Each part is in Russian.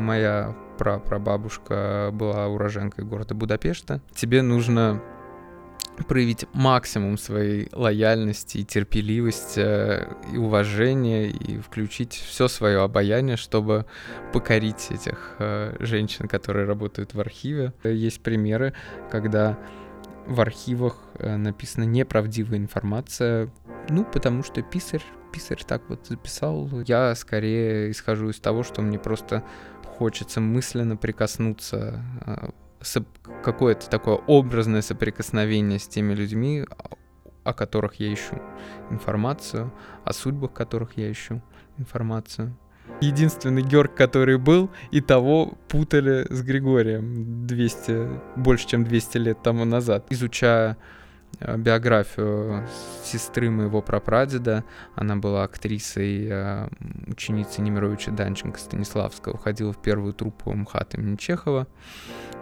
Моя прапрабабушка была уроженкой города Будапешта. Тебе нужно проявить максимум своей лояльности и терпеливости э, и уважения и включить все свое обаяние, чтобы покорить этих э, женщин, которые работают в архиве. Есть примеры, когда в архивах э, написана неправдивая информация, ну, потому что писарь, писарь так вот записал. Я скорее исхожу из того, что мне просто хочется мысленно прикоснуться какое-то такое образное соприкосновение с теми людьми, о которых я ищу информацию, о судьбах которых я ищу информацию. Единственный Георг, который был, и того путали с Григорием 200, больше чем 200 лет тому назад. Изучая биографию сестры моего прапрадеда. Она была актрисой, э, ученицей Немировича Данченко Станиславского, ходила в первую труппу МХАТ имени Чехова.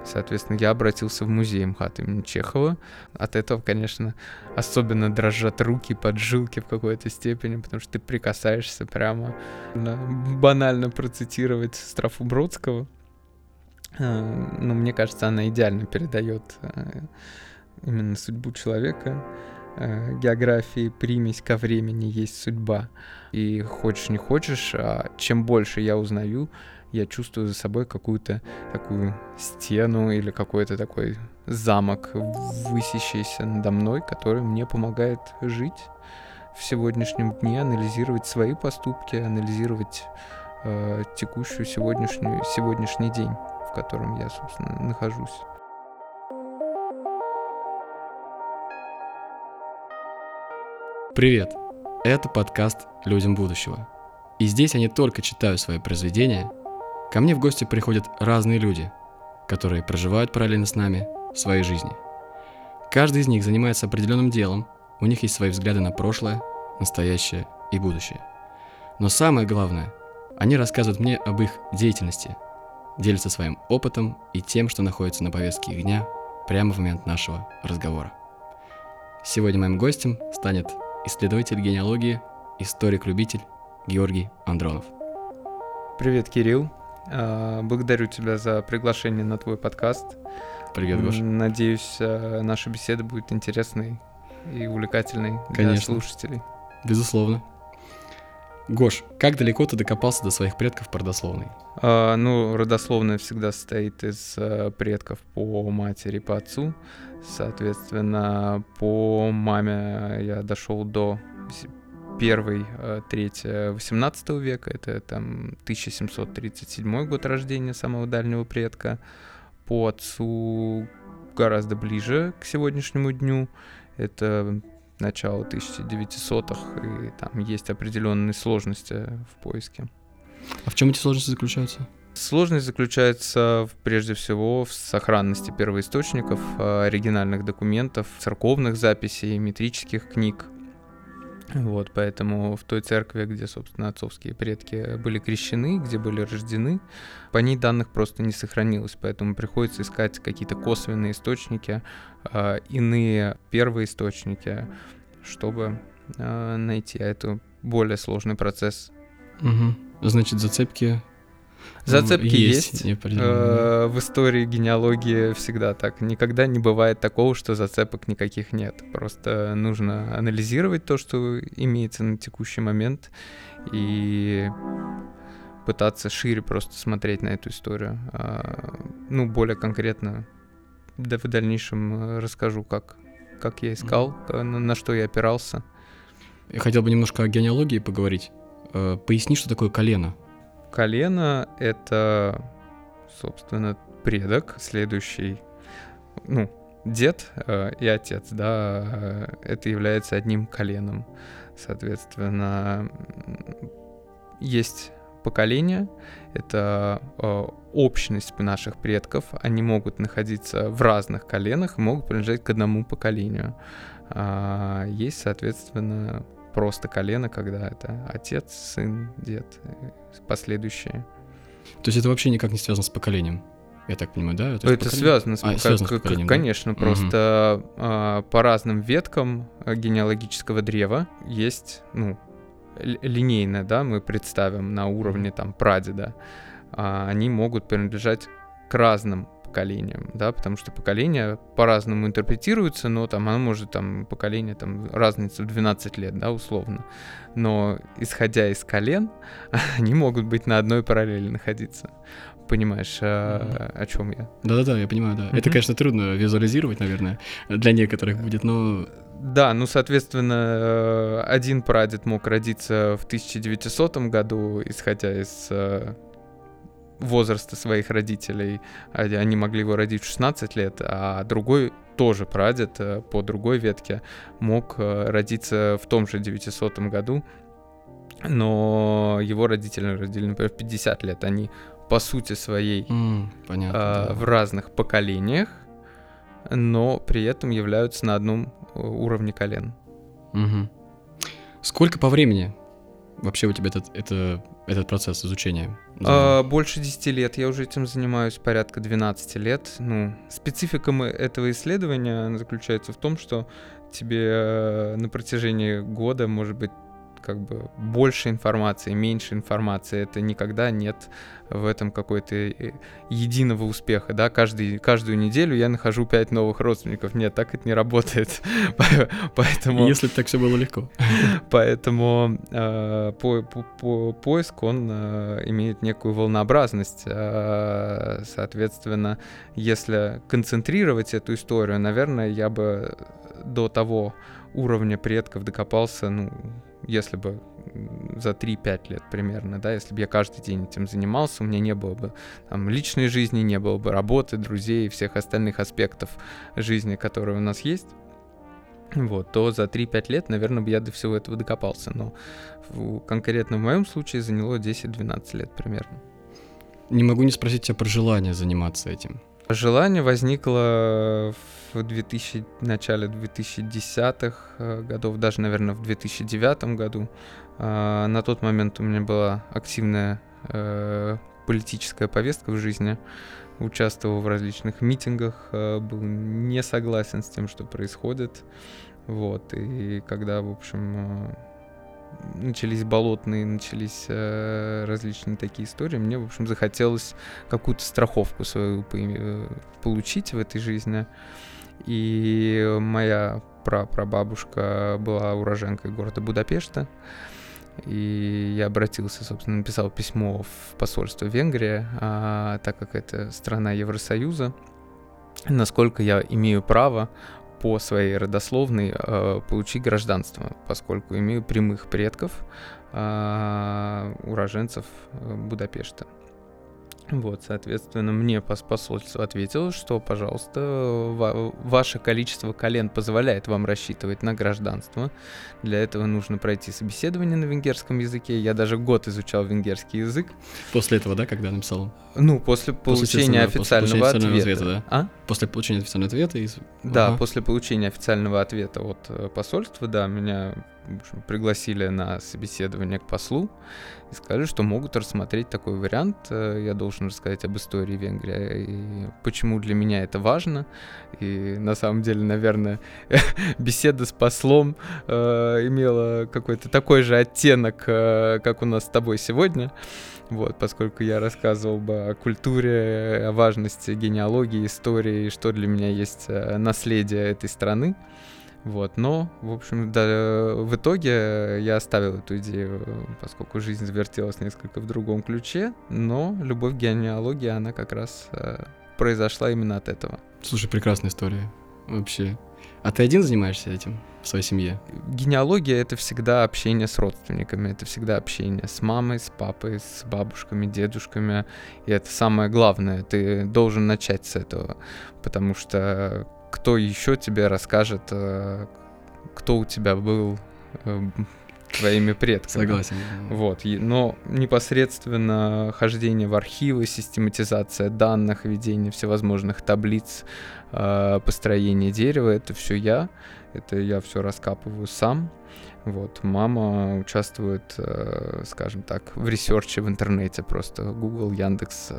Соответственно, я обратился в музей МХАТ имени Чехова. От этого, конечно, особенно дрожат руки, поджилки в какой-то степени, потому что ты прикасаешься прямо, банально процитировать строфу Бродского. Э, но мне кажется, она идеально передает именно судьбу человека, э, географии, примесь ко времени есть судьба. И хочешь не хочешь, а чем больше я узнаю, я чувствую за собой какую-то такую стену или какой-то такой замок, высящийся надо мной, который мне помогает жить в сегодняшнем дне, анализировать свои поступки, анализировать э, текущую сегодняшнюю, сегодняшний день, в котором я, собственно, нахожусь. Привет! Это подкаст «Людям будущего». И здесь я не только читаю свои произведения, ко мне в гости приходят разные люди, которые проживают параллельно с нами свои жизни. Каждый из них занимается определенным делом, у них есть свои взгляды на прошлое, настоящее и будущее. Но самое главное, они рассказывают мне об их деятельности, делятся своим опытом и тем, что находится на повестке их дня прямо в момент нашего разговора. Сегодня моим гостем станет исследователь генеалогии, историк-любитель Георгий Андронов. Привет, Кирилл. А, благодарю тебя за приглашение на твой подкаст. Привет, Гоша. Надеюсь, а, наша беседа будет интересной и увлекательной Конечно. для слушателей. Безусловно. Гош, как далеко ты докопался до своих предков по родословной? А, ну, родословная всегда состоит из а, предков по матери, по отцу. Соответственно, по маме я дошел до первой э, трети 18 века, это там 1737 год рождения самого дальнего предка. По отцу гораздо ближе к сегодняшнему дню, это начало 1900-х, и там есть определенные сложности в поиске. А в чем эти сложности заключаются? Сложность заключается прежде всего в сохранности первоисточников, э, оригинальных документов, церковных записей, метрических книг. Вот, поэтому в той церкви, где, собственно, отцовские предки были крещены, где были рождены, по ней данных просто не сохранилось, поэтому приходится искать какие-то косвенные источники, э, иные первые источники, чтобы э, найти. А это более сложный процесс. Угу. Значит, зацепки Зацепки есть. есть. Э, в истории генеалогии всегда так. Никогда не бывает такого, что зацепок никаких нет. Просто нужно анализировать то, что имеется на текущий момент, и пытаться шире просто смотреть на эту историю. А, ну, более конкретно, да в дальнейшем расскажу, как, как я искал, на, на что я опирался. Я хотел бы немножко о генеалогии поговорить. Э, поясни, что такое колено колено — это, собственно, предок, следующий, ну, дед э, и отец, да, э, это является одним коленом. Соответственно, есть поколение, это э, общность наших предков, они могут находиться в разных коленах, могут принадлежать к одному поколению. А есть, соответственно, просто колено, когда это отец, сын, дед, последующие. То есть это вообще никак не связано с поколением? Я так понимаю, да? То это поколение... связано с, а, пока... связано с поколением, Конечно, да? просто угу. а, по разным веткам генеалогического древа есть, ну, линейно, да, мы представим на уровне там прадеда. а, они могут принадлежать к разным поколениям, да, потому что поколения по-разному интерпретируются, но там оно может там поколение там разница в 12 лет, да, условно. Но исходя из колен, они могут быть на одной параллели находиться. Понимаешь, mm-hmm. о чем я? Да-да-да, я понимаю, да. Mm-hmm. Это, конечно, трудно визуализировать, наверное, для некоторых будет, но да, ну, соответственно, э, один прадед мог родиться в 1900 году, исходя из э, возраста своих родителей. Они могли его родить в 16 лет, а другой тоже прадед э, по другой ветке мог родиться в том же 900 году, но его родители родили, например, в 50 лет. Они по сути своей mm, понятно, э, да. в разных поколениях, но при этом являются на одном уровне колен. Угу. Сколько по времени вообще у тебя этот, это, этот процесс изучения? А, больше 10 лет. Я уже этим занимаюсь порядка 12 лет. Ну, специфика этого исследования заключается в том, что тебе э, на протяжении года, может быть, как бы больше информации, меньше информации. Это никогда нет в этом какой-то э, единого успеха, да, Каждый, каждую неделю я нахожу пять новых родственников. Нет, так это не работает. Поэтому... Если бы так все было легко. Поэтому э, по, по, по, поиск, он э, имеет некую волнообразность. Э, соответственно, если концентрировать эту историю, наверное, я бы до того уровня предков докопался, ну, если бы за 3-5 лет примерно, да, если бы я каждый день этим занимался, у меня не было бы там, личной жизни, не было бы работы, друзей и всех остальных аспектов жизни, которые у нас есть, вот, то за 3-5 лет, наверное, бы я до всего этого докопался. Но в, конкретно в моем случае заняло 10-12 лет примерно. Не могу не спросить тебя про желание заниматься этим. Желание возникло в 2000, начале 2010-х э, годов, даже, наверное, в 2009 году. А, на тот момент у меня была активная э, политическая повестка в жизни. Участвовал в различных митингах, э, был не согласен с тем, что происходит. Вот, и когда, в общем, начались болотные, начались э, различные такие истории, мне, в общем, захотелось какую-то страховку свою получить в этой жизни. И моя прапрабабушка была уроженкой города Будапешта. И я обратился, собственно, написал письмо в посольство Венгрии, а, так как это страна Евросоюза, насколько я имею право по своей родословной э, получить гражданство, поскольку имею прямых предков э, уроженцев Будапешта. Вот, соответственно, мне посольство ответило, что, пожалуйста, ваше количество колен позволяет вам рассчитывать на гражданство. Для этого нужно пройти собеседование на венгерском языке. Я даже год изучал венгерский язык. После этого, да, когда написал? Ну, после получения после официального после получения ответа. ответа да? А? После получения официального ответа? Из... Да, ага. после получения официального ответа от э, посольства, да, меня пригласили на собеседование к послу и сказали, что могут рассмотреть такой вариант. Э, я должен рассказать об истории Венгрии и почему для меня это важно. И на самом деле, наверное, беседа с послом э, имела какой-то такой же оттенок, э, как у нас с тобой сегодня. Вот, поскольку я рассказывал бы о культуре, о важности генеалогии, истории, что для меня есть э, наследие этой страны. Вот, но, в общем, да, в итоге я оставил эту идею, поскольку жизнь завертелась несколько в другом ключе, но любовь к генеалогии, она как раз э, произошла именно от этого. Слушай, прекрасная история, вообще. А ты один занимаешься этим в своей семье? Генеалогия — это всегда общение с родственниками, это всегда общение с мамой, с папой, с бабушками, дедушками, и это самое главное, ты должен начать с этого, потому что кто еще тебе расскажет, э, кто у тебя был э, твоими предками. Согласен. Вот, но непосредственно хождение в архивы, систематизация данных, ведение всевозможных таблиц, э, построение дерева, это все я, это я все раскапываю сам. Вот, мама участвует, скажем так, в research е в интернете, просто Google, Яндекс,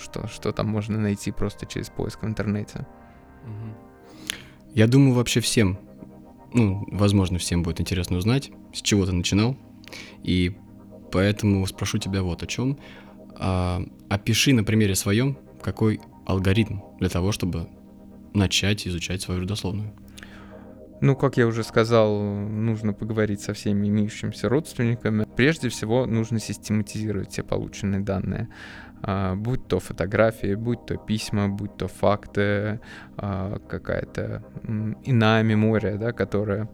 что, что там можно найти просто через поиск в интернете. Я думаю, вообще всем, ну, возможно, всем будет интересно узнать, с чего ты начинал. И поэтому спрошу тебя вот о чем. А, опиши на примере своем, какой алгоритм для того, чтобы начать изучать свою родословную. Ну, как я уже сказал, нужно поговорить со всеми имеющимися родственниками. Прежде всего, нужно систематизировать все полученные данные. А, будь то фотографии, будь то письма, будь то факты, а, какая-то иная мемория, да, которая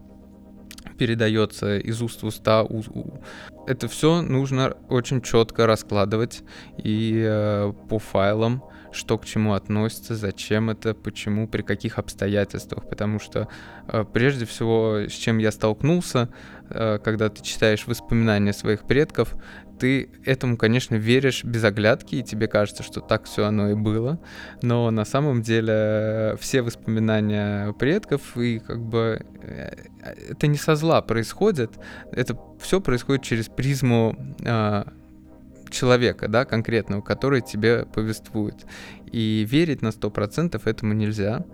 передается из уст в уста. Это все нужно очень четко раскладывать и э, по файлам, что к чему относится, зачем это, почему, при каких обстоятельствах. Потому что э, прежде всего, с чем я столкнулся, э, когда ты читаешь воспоминания своих предков, ты этому, конечно, веришь без оглядки, и тебе кажется, что так все оно и было, но на самом деле э, все воспоминания предков, и как бы э, это не со зла происходит, это все происходит через призму э, человека, да, конкретного, который тебе повествует. И верить на 100% этому нельзя.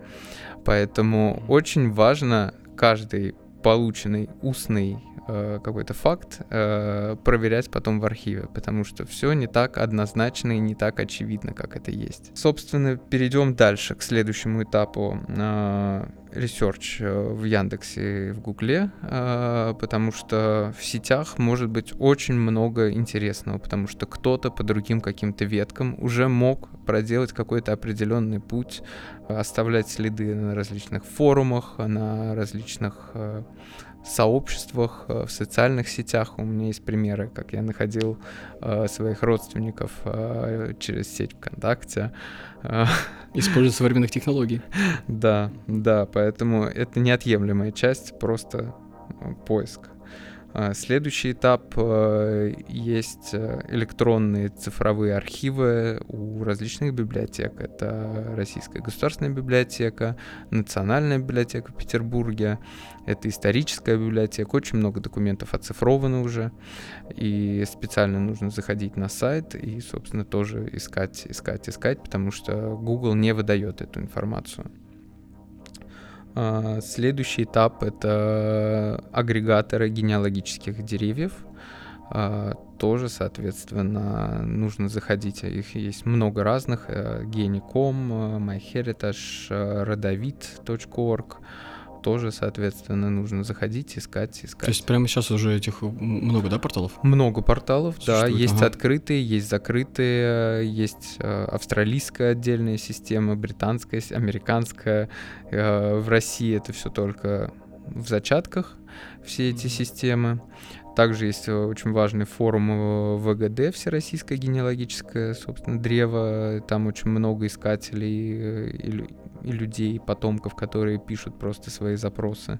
Поэтому очень важно каждый полученный устный э, какой-то факт э, проверять потом в архиве, потому что все не так однозначно и не так очевидно, как это есть. Собственно, перейдем дальше к следующему этапу. Э, research э, в Яндексе и в Гугле, потому что в сетях может быть очень много интересного, потому что кто-то по другим каким-то веткам уже мог проделать какой-то определенный путь, оставлять следы на различных форумах, на различных сообществах, в социальных сетях. У меня есть примеры, как я находил своих родственников через сеть ВКонтакте, Используют современных технологий. Да, да, поэтому это неотъемлемая часть, просто э, поиск. А, следующий этап э, есть э, электронные цифровые архивы у различных библиотек. Это Российская государственная библиотека, Национальная библиотека в Петербурге, это историческая библиотека. Очень много документов оцифровано уже. И специально нужно заходить на сайт и, собственно, тоже искать, искать, искать, потому что Google не выдает эту информацию. А, следующий этап — это агрегаторы генеалогических деревьев. А, тоже, соответственно, нужно заходить. Их есть много разных. Э, Geni.com, э, MyHeritage, э, Rodovit.org тоже, соответственно, нужно заходить, искать, искать. То есть прямо сейчас уже этих много, да, порталов? Много порталов, да. Есть ага. открытые, есть закрытые, есть э, австралийская отдельная система, британская, американская. Э, в России это все только в зачатках, все эти системы. Также есть очень важный форум ВГД, Всероссийское генеалогическое, собственно, древо. Там очень много искателей э, и, и людей, потомков, которые пишут просто свои запросы.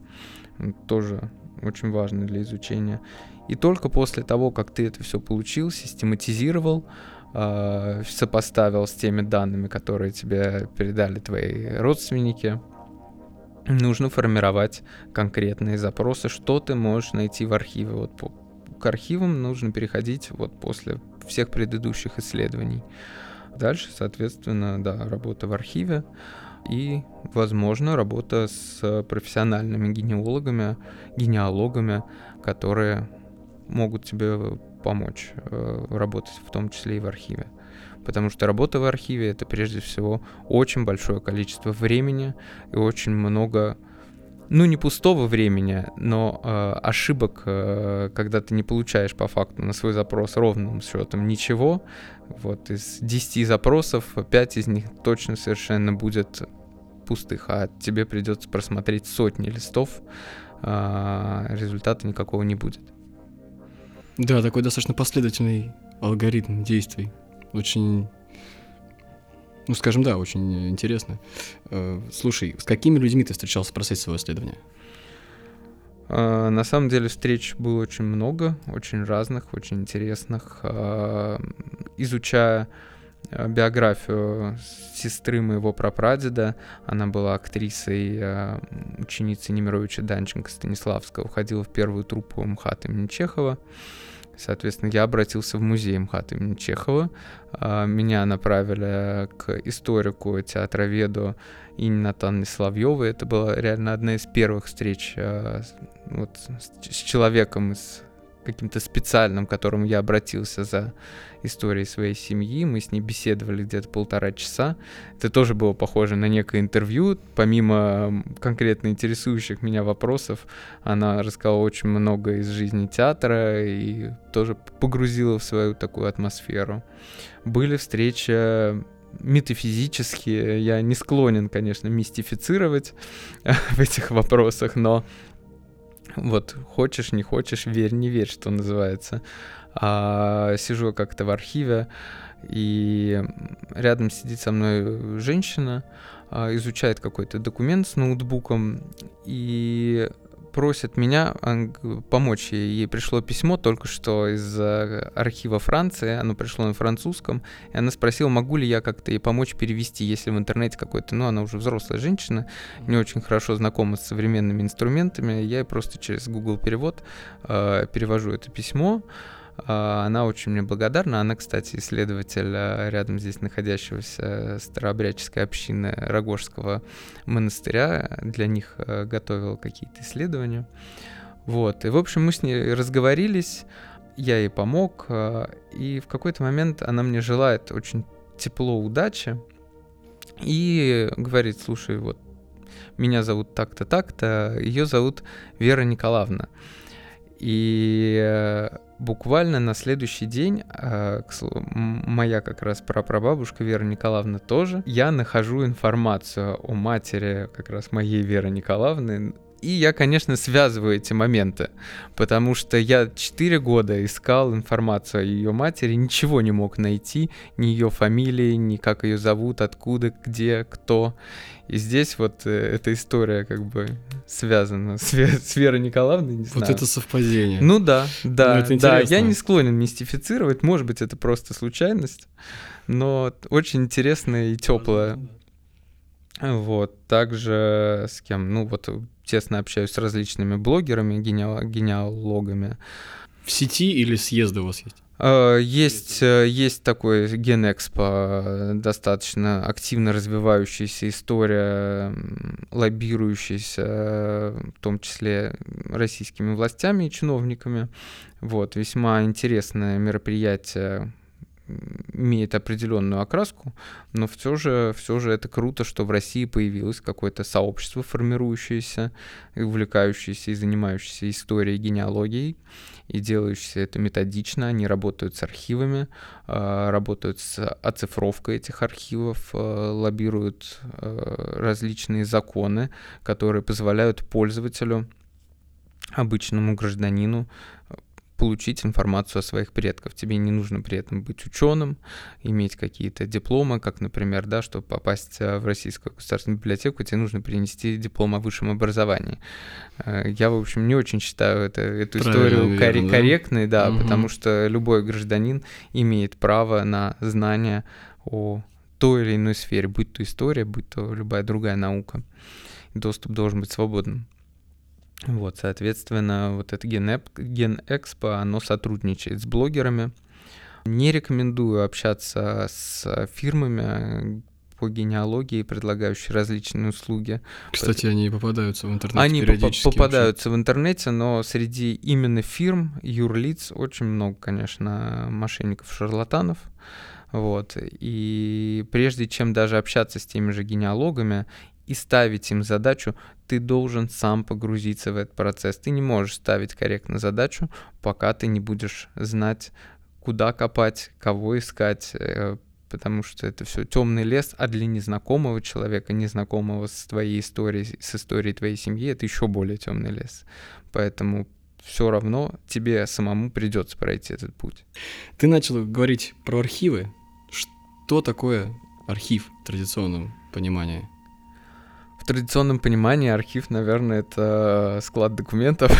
Тоже очень важно для изучения. И только после того, как ты это все получил, систематизировал, э, сопоставил с теми данными, которые тебе передали твои родственники, нужно формировать конкретные запросы, что ты можешь найти в архиве. Вот по, к архивам нужно переходить вот после всех предыдущих исследований. Дальше, соответственно, да, работа в архиве и, возможно, работа с профессиональными генеалогами, генеалогами, которые могут тебе помочь э, работать в том числе и в архиве потому что работа в архиве это прежде всего очень большое количество времени и очень много ну, не пустого времени, но э, ошибок, э, когда ты не получаешь по факту на свой запрос ровным счетом ничего. Вот из 10 запросов 5 из них точно совершенно будет пустых, а тебе придется просмотреть сотни листов, э, результата никакого не будет. Да, такой достаточно последовательный алгоритм действий очень ну, скажем, да, очень интересно. Э, слушай, с какими людьми ты встречался в процессе своего исследования? А, на самом деле встреч было очень много, очень разных, очень интересных. А, изучая а, биографию сестры моего прапрадеда, она была актрисой, ученицей Немировича Данченко Станиславского, уходила в первую труппу МХАТ имени Чехова. Соответственно, я обратился в музей МХАТ имени Чехова. А, меня направили к историку, театроведу Ине Натанне Соловьевой. Это была реально одна из первых встреч а, вот, с человеком из каким-то специальным, к которому я обратился за историей своей семьи. Мы с ней беседовали где-то полтора часа. Это тоже было похоже на некое интервью. Помимо конкретно интересующих меня вопросов, она рассказала очень много из жизни театра и тоже погрузила в свою такую атмосферу. Были встречи метафизические. Я не склонен, конечно, мистифицировать в этих вопросах, но вот хочешь, не хочешь, верь, не верь, что называется. А, сижу как-то в архиве, и рядом сидит со мной женщина, а, изучает какой-то документ с ноутбуком, и просит меня помочь ей. Ей пришло письмо только что из архива Франции, оно пришло на французском, и она спросила, могу ли я как-то ей помочь перевести, если в интернете какой-то, ну, она уже взрослая женщина, не очень хорошо знакома с современными инструментами, я ей просто через Google перевод э, перевожу это письмо, она очень мне благодарна. Она, кстати, исследователь а, рядом здесь находящегося старообрядческой общины Рогожского монастыря. Для них а, готовила какие-то исследования. Вот. И, в общем, мы с ней разговорились, я ей помог, и в какой-то момент она мне желает очень тепло, удачи, и говорит, слушай, вот меня зовут так-то, так-то, ее зовут Вера Николаевна. И э, буквально на следующий день, э, моя как раз прапрабабушка Вера Николаевна тоже, я нахожу информацию о матери как раз моей Веры Николаевны и я, конечно, связываю эти моменты, потому что я 4 года искал информацию о ее матери, ничего не мог найти, ни ее фамилии, ни как ее зовут, откуда, где, кто. И здесь вот э, эта история как бы связана с, с Верой Николаевной, не знаю. Вот это совпадение. Ну да, да, ну, да. Я не склонен мистифицировать, может быть, это просто случайность, но очень интересная и теплая. Вот, также с кем, ну вот тесно общаюсь с различными блогерами, генеал, генеалогами. В сети или съезды у вас есть? А, есть, э, есть такой Генэкспо, достаточно активно развивающаяся история, лоббирующаяся в том числе российскими властями и чиновниками. Вот, весьма интересное мероприятие, имеет определенную окраску, но все же, все же это круто, что в России появилось какое-то сообщество, формирующееся, увлекающееся и занимающееся историей, генеалогией, и делающееся это методично. Они работают с архивами, а, работают с оцифровкой этих архивов, а, лоббируют а, различные законы, которые позволяют пользователю обычному гражданину получить информацию о своих предках. Тебе не нужно при этом быть ученым, иметь какие-то дипломы, как, например, да, чтобы попасть э, в Российскую государственную библиотеку, тебе нужно принести диплом о высшем образовании. Э, я, в общем, не очень считаю это, эту Правильно, историю верно, корректной, да, угу. потому что любой гражданин имеет право на знания о той или иной сфере, будь то история, будь то любая другая наука. Доступ должен быть свободным. Вот, соответственно, вот это Генэкспо, оно сотрудничает с блогерами. Не рекомендую общаться с фирмами по генеалогии, предлагающие различные услуги. Кстати, они попадаются в интернете Они периодически попадаются вообще. в интернете, но среди именно фирм, юрлиц, очень много, конечно, мошенников-шарлатанов. Вот. И прежде чем даже общаться с теми же генеалогами и ставить им задачу, ты должен сам погрузиться в этот процесс. Ты не можешь ставить корректно задачу, пока ты не будешь знать, куда копать, кого искать, э, потому что это все темный лес, а для незнакомого человека, незнакомого с твоей историей, с историей твоей семьи, это еще более темный лес. Поэтому все равно тебе самому придется пройти этот путь. Ты начал говорить про архивы. Что такое архив в традиционном понимании? В традиционном понимании архив, наверное, это склад документов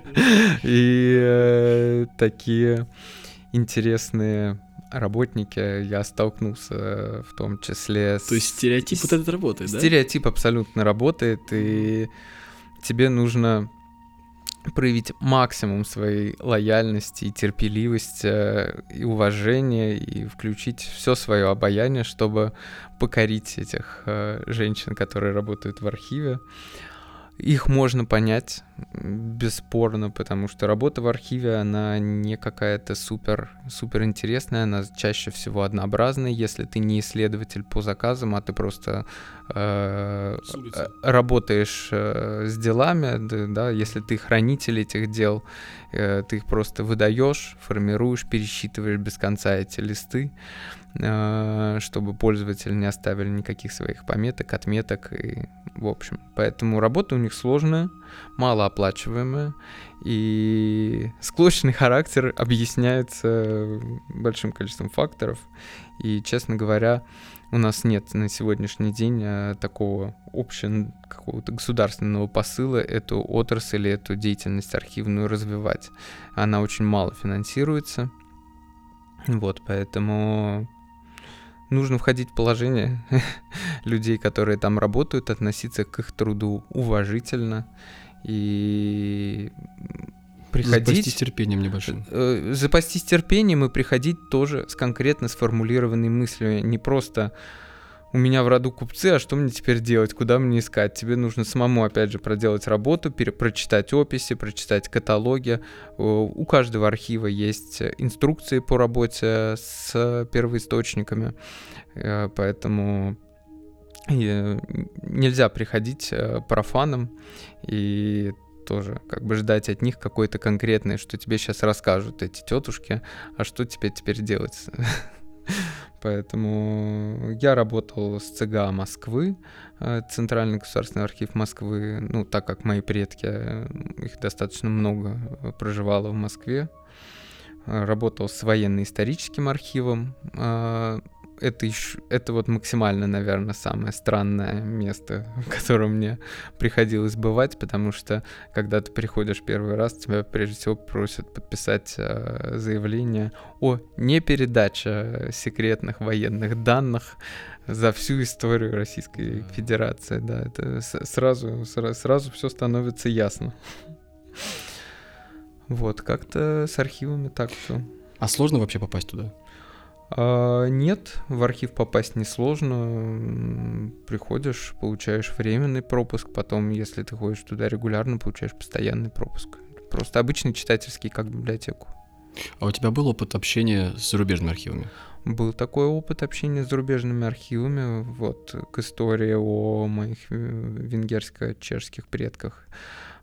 и э, такие интересные работники я столкнулся в том числе с... То есть стереотип вот этот работает, да? Стереотип абсолютно работает, и тебе нужно проявить максимум своей лояльности и терпеливости э, и уважения и включить все свое обаяние, чтобы покорить этих э, женщин, которые работают в архиве. Их можно понять, бесспорно, потому что работа в архиве, она не какая-то супер, супер интересная, она чаще всего однообразная, если ты не исследователь по заказам, а ты просто э, работаешь э, с делами, да, да, если ты хранитель этих дел, э, ты их просто выдаешь, формируешь, пересчитываешь без конца эти листы, э, чтобы пользователи не оставили никаких своих пометок, отметок и в общем. Поэтому работа у них сложная, малооплачиваемая, и склочный характер объясняется большим количеством факторов. И, честно говоря, у нас нет на сегодняшний день э, такого общего какого-то государственного посыла эту отрасль или эту деятельность архивную развивать. Она очень мало финансируется. Вот, поэтому нужно входить в положение людей, которые там работают, относиться к их труду уважительно и приходить... Запастись терпением небольшим. Э, запастись терпением и приходить тоже с конкретно сформулированной мыслью, не просто у меня в роду купцы, а что мне теперь делать, куда мне искать? Тебе нужно самому, опять же, проделать работу, пере- прочитать описи, прочитать каталоги. У каждого архива есть инструкции по работе с первоисточниками, э, поэтому нельзя приходить э, профаном и тоже как бы ждать от них какой-то конкретной, что тебе сейчас расскажут эти тетушки, а что тебе теперь делать. Поэтому я работал с ЦГА Москвы, э, Центральный государственный архив Москвы, ну, так как мои предки, э, их достаточно много э, проживало в Москве. Работал с военно-историческим архивом, это еще, это вот максимально, наверное, самое странное место, в котором мне приходилось бывать, потому что когда ты приходишь первый раз, тебя прежде всего просят подписать э, заявление о непередаче секретных военных данных за всю историю Российской Федерации. Да, это сразу, сразу, сразу все становится ясно. Вот, как-то с архивами так все. А сложно вообще попасть туда? А, нет, в архив попасть несложно. Приходишь, получаешь временный пропуск, потом, если ты ходишь туда регулярно, получаешь постоянный пропуск. Просто обычный читательский, как библиотеку. А у тебя был опыт общения с зарубежными архивами? Был такой опыт общения с зарубежными архивами, вот, к истории о моих венгерско-чешских предках.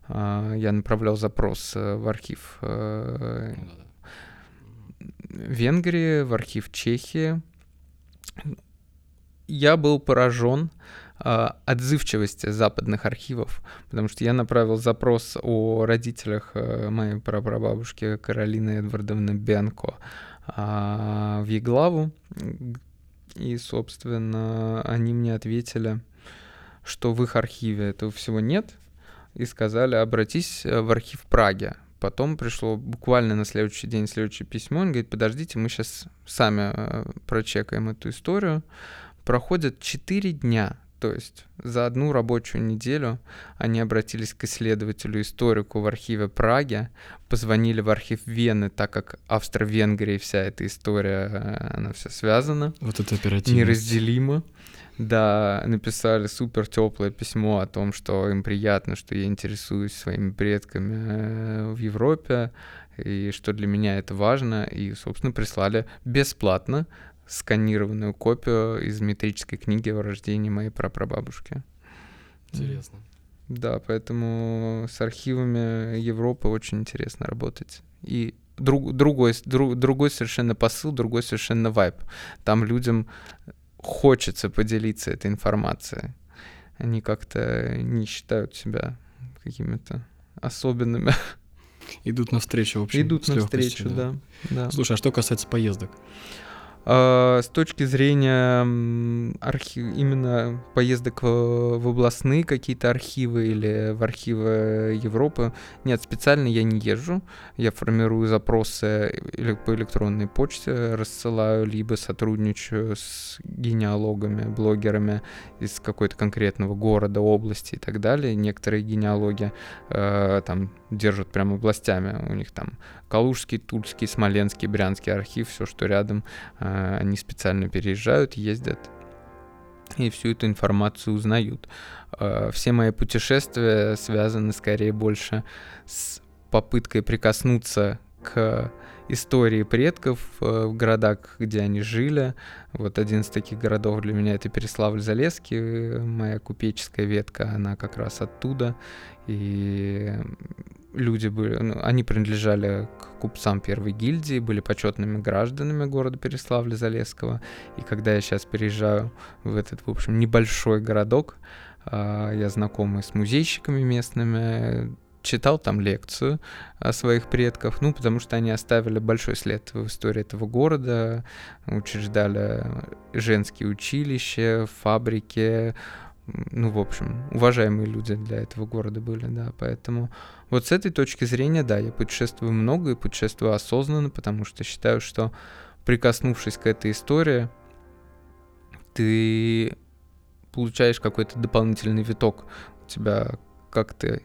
А, я направлял запрос э, в архив э, ну Венгрии, в архив Чехии. Я был поражен э, отзывчивости западных архивов, потому что я направил запрос о родителях э, моей прапрабабушки Каролины Эдвардовны Бенко э, в Еглаву, и, собственно, они мне ответили, что в их архиве этого всего нет, и сказали, обратись в архив Праги. Потом пришло буквально на следующий день следующее письмо. Он говорит, подождите, мы сейчас сами э, прочекаем эту историю. Проходят 4 дня, то есть за одну рабочую неделю они обратились к исследователю-историку в архиве Праги, позвонили в архив Вены, так как Австро-Венгрия вся эта история, э, она вся связана. Вот это оперативность. Неразделимо. Да, написали супер теплое письмо о том, что им приятно, что я интересуюсь своими предками э, в Европе, и что для меня это важно, и, собственно, прислали бесплатно сканированную копию из метрической книги о рождении моей прапрабабушки. Интересно. Да, поэтому с архивами Европы очень интересно работать. И друг, другой, друг, другой совершенно посыл, другой совершенно вайб. Там людям хочется поделиться этой информацией. Они как-то не считают себя какими-то особенными. Идут навстречу, в общем. Идут навстречу, да. да. Слушай, а что касается поездок? А, с точки зрения архив, именно поездок в, в областные какие-то архивы или в архивы Европы, нет, специально я не езжу. Я формирую запросы или по электронной почте, рассылаю, либо сотрудничаю с генеалогами, блогерами из какой-то конкретного города, области и так далее. Некоторые генеалоги э, там держат прямо областями, у них там Калужский, Тульский, Смоленский, Брянский архив, все, что рядом, э, они специально переезжают, ездят. и всю эту информацию узнают. Э, все мои путешествия связаны скорее больше с попыткой прикоснуться к истории предков э, в городах, где они жили. Вот один из таких городов для меня это Переславль-Залесский, моя купеческая ветка, она как раз оттуда. И люди были, ну, они принадлежали к купцам первой гильдии, были почетными гражданами города Переславля-Залесского. И когда я сейчас переезжаю в этот, в общем, небольшой городок, а, я знакомый с музейщиками местными, читал там лекцию о своих предках, ну, потому что они оставили большой след в истории этого города, учреждали женские училища, фабрики, ну, в общем, уважаемые люди для этого города были, да, поэтому вот с этой точки зрения, да, я путешествую много и путешествую осознанно, потому что считаю, что прикоснувшись к этой истории, ты получаешь какой-то дополнительный виток, у тебя как-то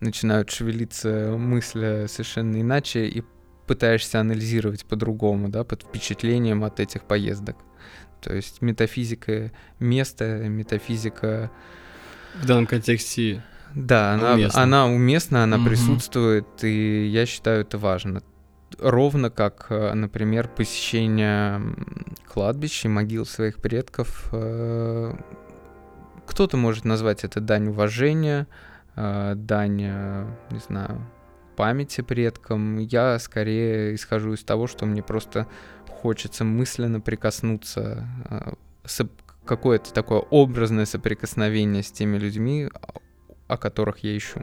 начинают шевелиться мысли совершенно иначе, и пытаешься анализировать по-другому, да, под впечатлением от этих поездок. То есть метафизика места, метафизика... В данном контексте да, она уместна, она, уместна, она угу. присутствует, и я считаю это важно. Ровно как, э, например, посещение кладбищ и могил своих предков. Э, кто-то может назвать это дань уважения, э, дань, не знаю, памяти предкам. Я скорее исхожу из того, что мне просто хочется мысленно прикоснуться с какое-то такое образное соприкосновение с теми людьми, о которых я ищу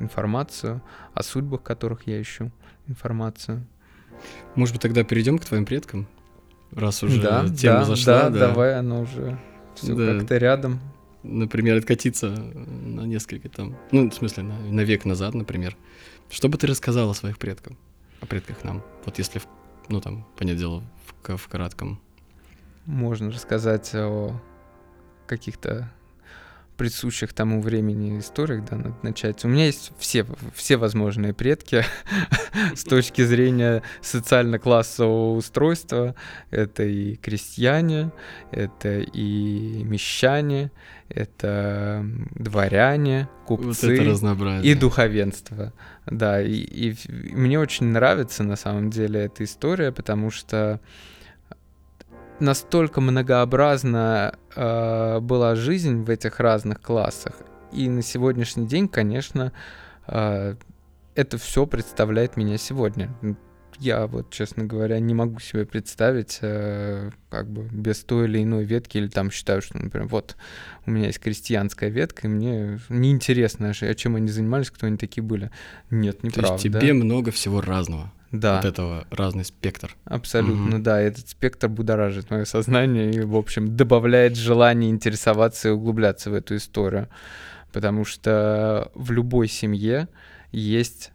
информацию, о судьбах которых я ищу информацию. Может быть, тогда перейдем к твоим предкам? Раз уже да, тема да, зашла. Да, да, давай, оно уже все да. как-то рядом. Например, откатиться на несколько там, ну, в смысле, на, на век назад, например. Что бы ты рассказал о своих предках, о предках нам? Вот если, ну, там, понятное дело, в, в кратком. Можно рассказать о каких-то присущих тому времени историях, да, надо начать. У меня есть все, все возможные предки с точки зрения социально-классового устройства. Это и крестьяне, это и мещане, это дворяне, купцы вот и духовенство. Да, и, и мне очень нравится на самом деле эта история, потому что настолько многообразна э, была жизнь в этих разных классах. И на сегодняшний день, конечно, э, это все представляет меня сегодня. Я вот, честно говоря, не могу себе представить, э, как бы без той или иной ветки, или там считаю, что, например, вот у меня есть крестьянская ветка, и мне неинтересно, а чем они занимались, кто они такие были. Нет, неправда. То есть тебе много всего разного да. от этого разный спектр. Абсолютно, угу. да. Этот спектр будоражит мое сознание и, в общем, добавляет желание интересоваться и углубляться в эту историю. Потому что в любой семье есть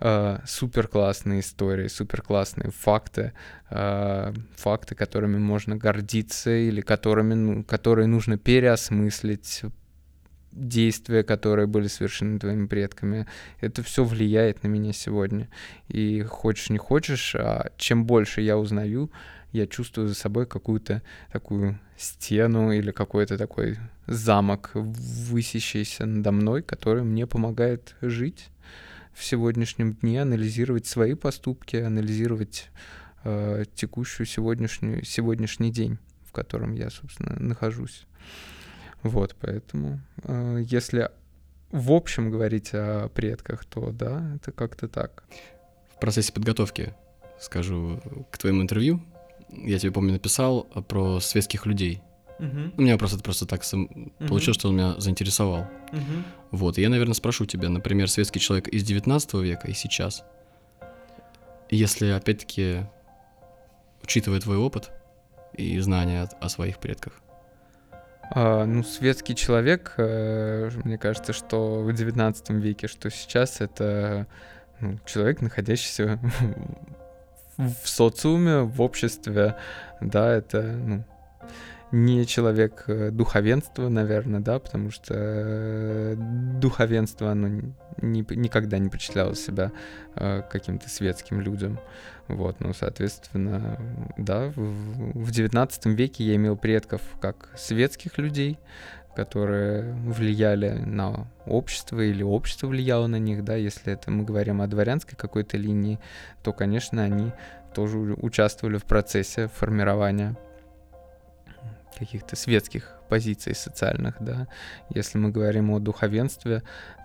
э, супер классные истории, супер классные факты, э, факты, которыми можно гордиться или которыми, ну, которые нужно переосмыслить, действия, которые были совершены твоими предками. Это все влияет на меня сегодня. И хочешь не хочешь, а чем больше я узнаю, я чувствую за собой какую-то такую стену или какой-то такой замок, высящийся надо мной, который мне помогает жить в сегодняшнем дне, анализировать свои поступки, анализировать э, текущую сегодняшнюю, сегодняшний день, в котором я, собственно, нахожусь. Вот, поэтому, э, если в общем говорить о предках, то да, это как-то так. В процессе подготовки, скажу, к твоему интервью, я тебе, помню, написал про светских людей. Uh-huh. У меня просто просто так сам uh-huh. получилось, что он меня заинтересовал. Uh-huh. Вот, и я, наверное, спрошу тебя, например, светский человек из 19 века и сейчас. Если, опять-таки, учитывая твой опыт и знания о своих предках, а, ну, светский человек, э, мне кажется, что в 19 веке, что сейчас, это ну, человек, находящийся в социуме, в обществе, да, это, ну, не человек э, духовенства, наверное, да, потому что э, духовенство, оно не, никогда не причисляло себя э, каким-то светским людям. Вот, ну, соответственно, да, в, 19 веке я имел предков как светских людей, которые влияли на общество или общество влияло на них, да, если это мы говорим о дворянской какой-то линии, то, конечно, они тоже участвовали в процессе формирования каких-то светских позиций социальных, да. Если мы говорим о духовенстве,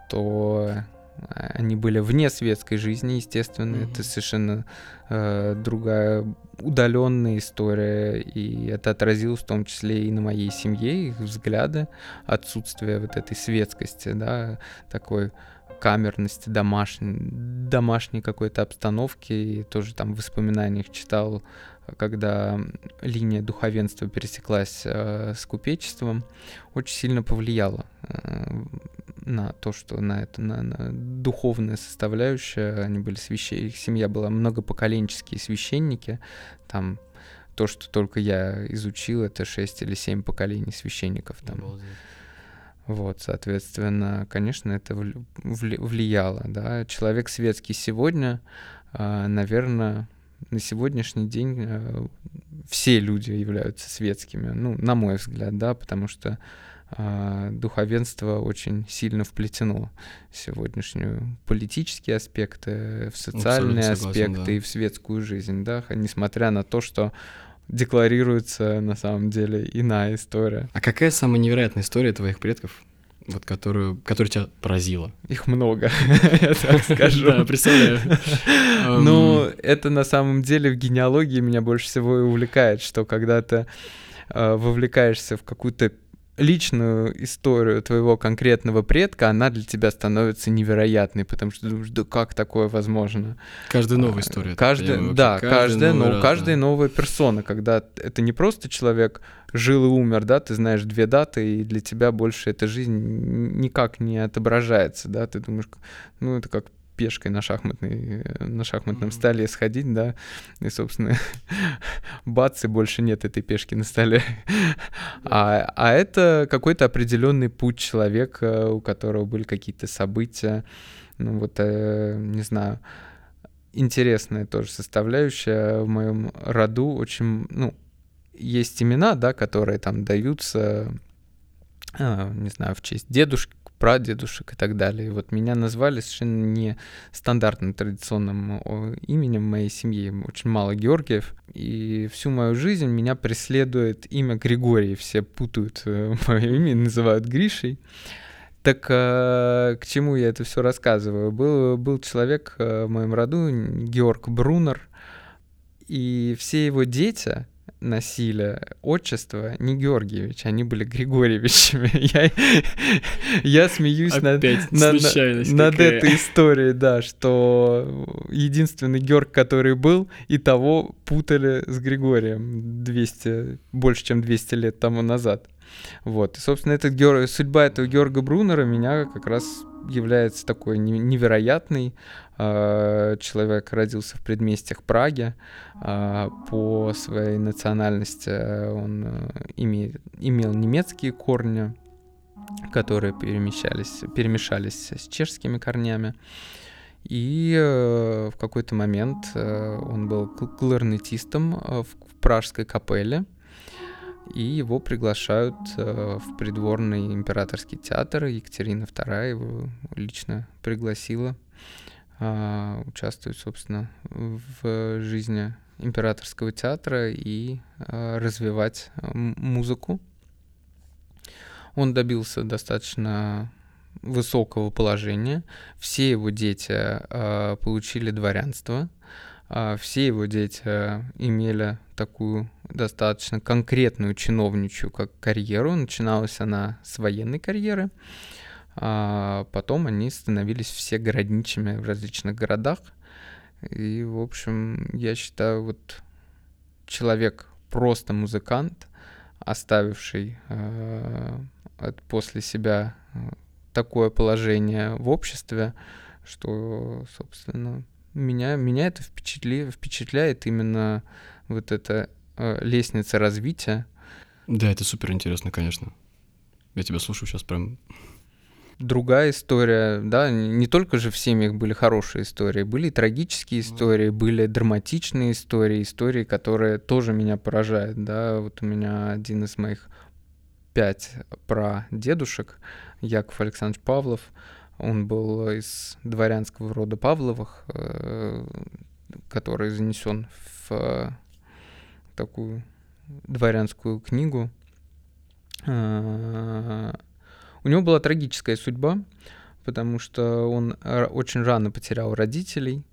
то они были вне светской жизни, естественно, mm-hmm. это совершенно э, другая удаленная история, и это отразилось в том числе и на моей семье, их взгляды, отсутствие вот этой светскости, да, такой камерности домашней, домашней какой-то обстановки, и тоже там в воспоминаниях читал, когда линия духовенства пересеклась э, с купечеством, очень сильно повлияло э, на то, что на это, на, на духовная составляющая, они были священники, их семья была многопоколенческие священники, там то, что только я изучил, это 6 или 7 поколений священников там. Вот, соответственно, конечно, это влияло, да. Человек светский сегодня, а, наверное, на сегодняшний день э, все люди являются светскими, ну, на мой взгляд, да, потому что а, духовенство очень сильно вплетено в сегодняшнюю политические аспекты, в социальные согласен, аспекты да. и в светскую жизнь, да, несмотря на то, что декларируется на самом деле иная история. А какая самая невероятная история твоих предков, вот которую, которая тебя поразила? Их много, я так скажу. Да, представляю. Ну, это на самом деле в генеалогии меня больше всего и увлекает, что когда ты а, вовлекаешься в какую-то личную историю твоего конкретного предка, она для тебя становится невероятной, потому что думаешь, да как такое возможно? Каждая новая история. Каждая, да, каждая, но раз, каждая да. новая персона, когда это не просто человек жил и умер, да, ты знаешь две даты, и для тебя больше эта жизнь никак не отображается, да, ты думаешь, ну это как пешкой на, шахматной, на шахматном столе сходить, да, и, собственно, бац, и больше нет этой пешки на столе. А, а это какой-то определенный путь человека, у которого были какие-то события, ну вот, э, не знаю, интересная тоже составляющая в моем роду, очень, ну, есть имена, да, которые там даются, э, не знаю, в честь дедушки, прадедушек и так далее. И вот меня назвали совершенно не стандартным традиционным именем моей семьи. Очень мало Георгиев. И всю мою жизнь меня преследует имя Григорий. Все путают э, мое имя, называют Гришей. Так э, к чему я это все рассказываю? Был, был человек э, в моем роду, Георг Брунер, и все его дети, носили отчество не Георгиевич, они были Григорьевичами. Я, я смеюсь Опять над, над, над этой историей, да, что единственный Георг, который был, и того путали с Григорием 200, больше, чем 200 лет тому назад. Вот. И, собственно, этот Геор... судьба этого Георга Брунера меня как раз является такой невероятной. А, человек родился в предместьях Праги. А, по своей национальности он э, имеет, имел немецкие корни, которые перемещались, перемешались с чешскими корнями. И э, в какой-то момент э, он был кларнетистом в пражской капелле и его приглашают э, в придворный императорский театр. Екатерина II его лично пригласила э, участвовать, собственно, в жизни императорского театра и э, развивать э, музыку. Он добился достаточно высокого положения. Все его дети э, получили дворянство. Э, все его дети имели такую достаточно конкретную чиновничью как карьеру. Начиналась она с военной карьеры, а потом они становились все городничими в различных городах. И, в общем, я считаю, вот человек просто музыкант, оставивший э, после себя э, такое положение в обществе, что, собственно, меня, меня это впечатли, впечатляет именно вот эта э, лестница развития. Да, это супер интересно, конечно. Я тебя слушаю сейчас прям другая история, да, не только же в семьях были хорошие истории, были и трагические истории, были драматичные истории, истории, которые тоже меня поражают, да, вот у меня один из моих пять прадедушек, Яков Александрович Павлов, он был из дворянского рода Павловых, э, который занесен в такую дворянскую книгу. Э, у него была трагическая судьба, потому что он очень рано потерял родителей.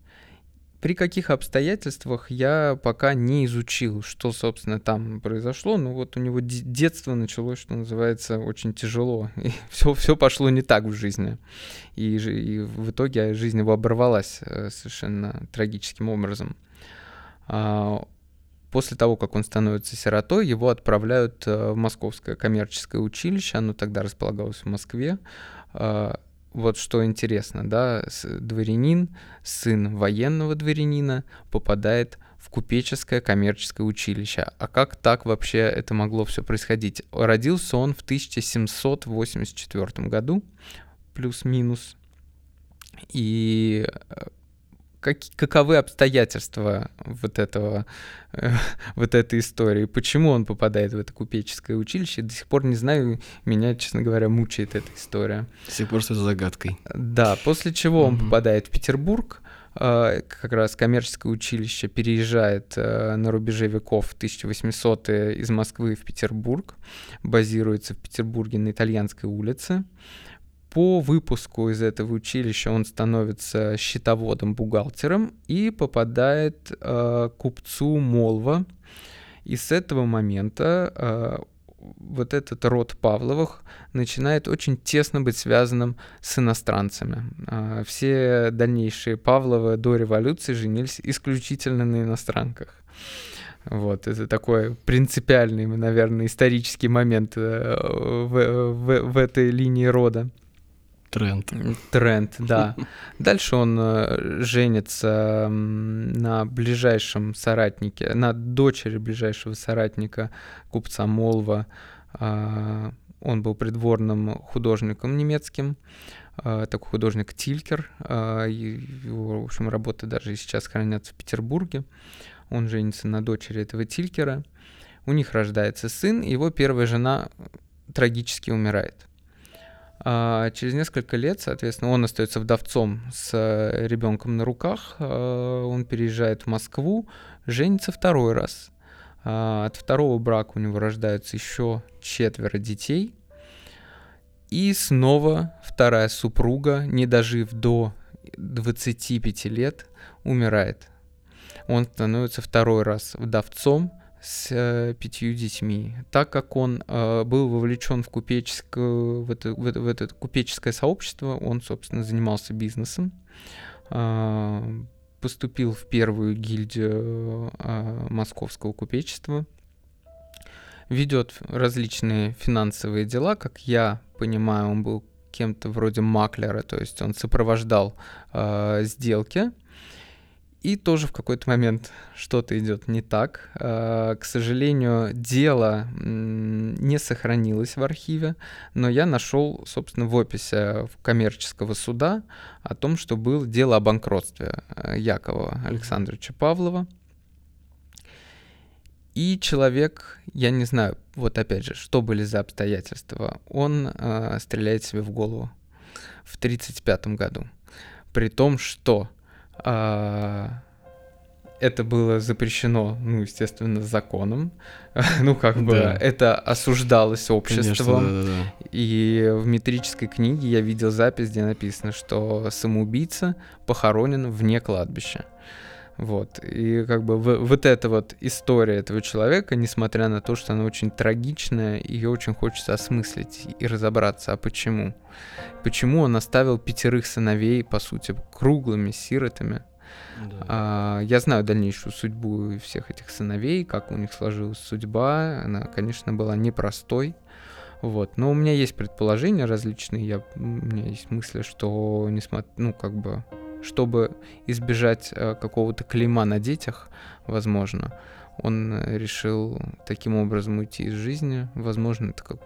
При каких обстоятельствах я пока не изучил, что, собственно, там произошло. Ну вот у него детство началось, что называется, очень тяжело. И все, все пошло не так в жизни. И, и в итоге жизнь его оборвалась э, совершенно трагическим образом. А, После того, как он становится сиротой, его отправляют э, в Московское коммерческое училище, оно тогда располагалось в Москве. Вот что интересно, да, дворянин, сын военного дворянина попадает в купеческое коммерческое училище. А как так вообще это могло все происходить? Родился он в 1784 году, плюс-минус. И э, как, каковы обстоятельства вот этого, э, вот этой истории, почему он попадает в это купеческое училище, до сих пор не знаю, меня, честно говоря, мучает эта история. До сих пор это загадкой. Да, после чего он попадает в Петербург, э, как раз коммерческое училище переезжает э, на рубеже веков 1800 из Москвы в Петербург, базируется в Петербурге на Итальянской улице. По выпуску из этого училища он становится счетоводом-бухгалтером и попадает э, купцу Молва. И с этого момента э, вот этот род Павловых начинает очень тесно быть связанным с иностранцами. Э, все дальнейшие Павловы до революции женились исключительно на иностранках. Вот, это такой принципиальный, наверное, исторический момент э, в, в, в этой линии рода. Тренд. Тренд, да. Дальше он э, женится на ближайшем соратнике, на дочери ближайшего соратника купца Молва. А, он был придворным художником немецким, а, такой художник Тилькер. А, его, в общем, работы даже и сейчас хранятся в Петербурге. Он женится на дочери этого Тилькера. У них рождается сын, его первая жена трагически умирает. А через несколько лет, соответственно, он остается вдовцом с э, ребенком на руках. А, он переезжает в Москву, женится второй раз. А, от второго брака у него рождаются еще четверо детей. И снова вторая супруга, не дожив до 25 лет, умирает. Он становится второй раз вдовцом, с э, пятью детьми. Так как он э, был вовлечен в, купеческое, в, это, в, это, в это купеческое сообщество, он, собственно, занимался бизнесом, э, поступил в первую гильдию э, московского купечества, ведет различные финансовые дела, как я понимаю, он был кем-то вроде маклера, то есть он сопровождал э, сделки, и тоже в какой-то момент что-то идет не так. А, к сожалению, дело не сохранилось в архиве, но я нашел, собственно, в описи коммерческого суда о том, что было дело о банкротстве э, Якова Александровича Павлова. И человек, я не знаю, вот опять же, что были за обстоятельства, он э, стреляет себе в голову в 1935 году. При том, что а, это было запрещено, ну, естественно, законом. ну, как бы да. это осуждалось обществом. Конечно, да, да, да. И в метрической книге я видел запись, где написано, что самоубийца похоронен вне кладбища. Вот. И как бы в, вот эта вот история этого человека, несмотря на то, что она очень трагичная, ее очень хочется осмыслить и разобраться, а почему? Почему он оставил пятерых сыновей, по сути, круглыми сиротами? Да. А, я знаю дальнейшую судьбу всех этих сыновей, как у них сложилась судьба. Она, конечно, была непростой. Вот. Но у меня есть предположения различные, я, у меня есть мысли, что несмотря, ну, как бы чтобы избежать э, какого-то клейма на детях, возможно, он решил таким образом уйти из жизни. Возможно, это как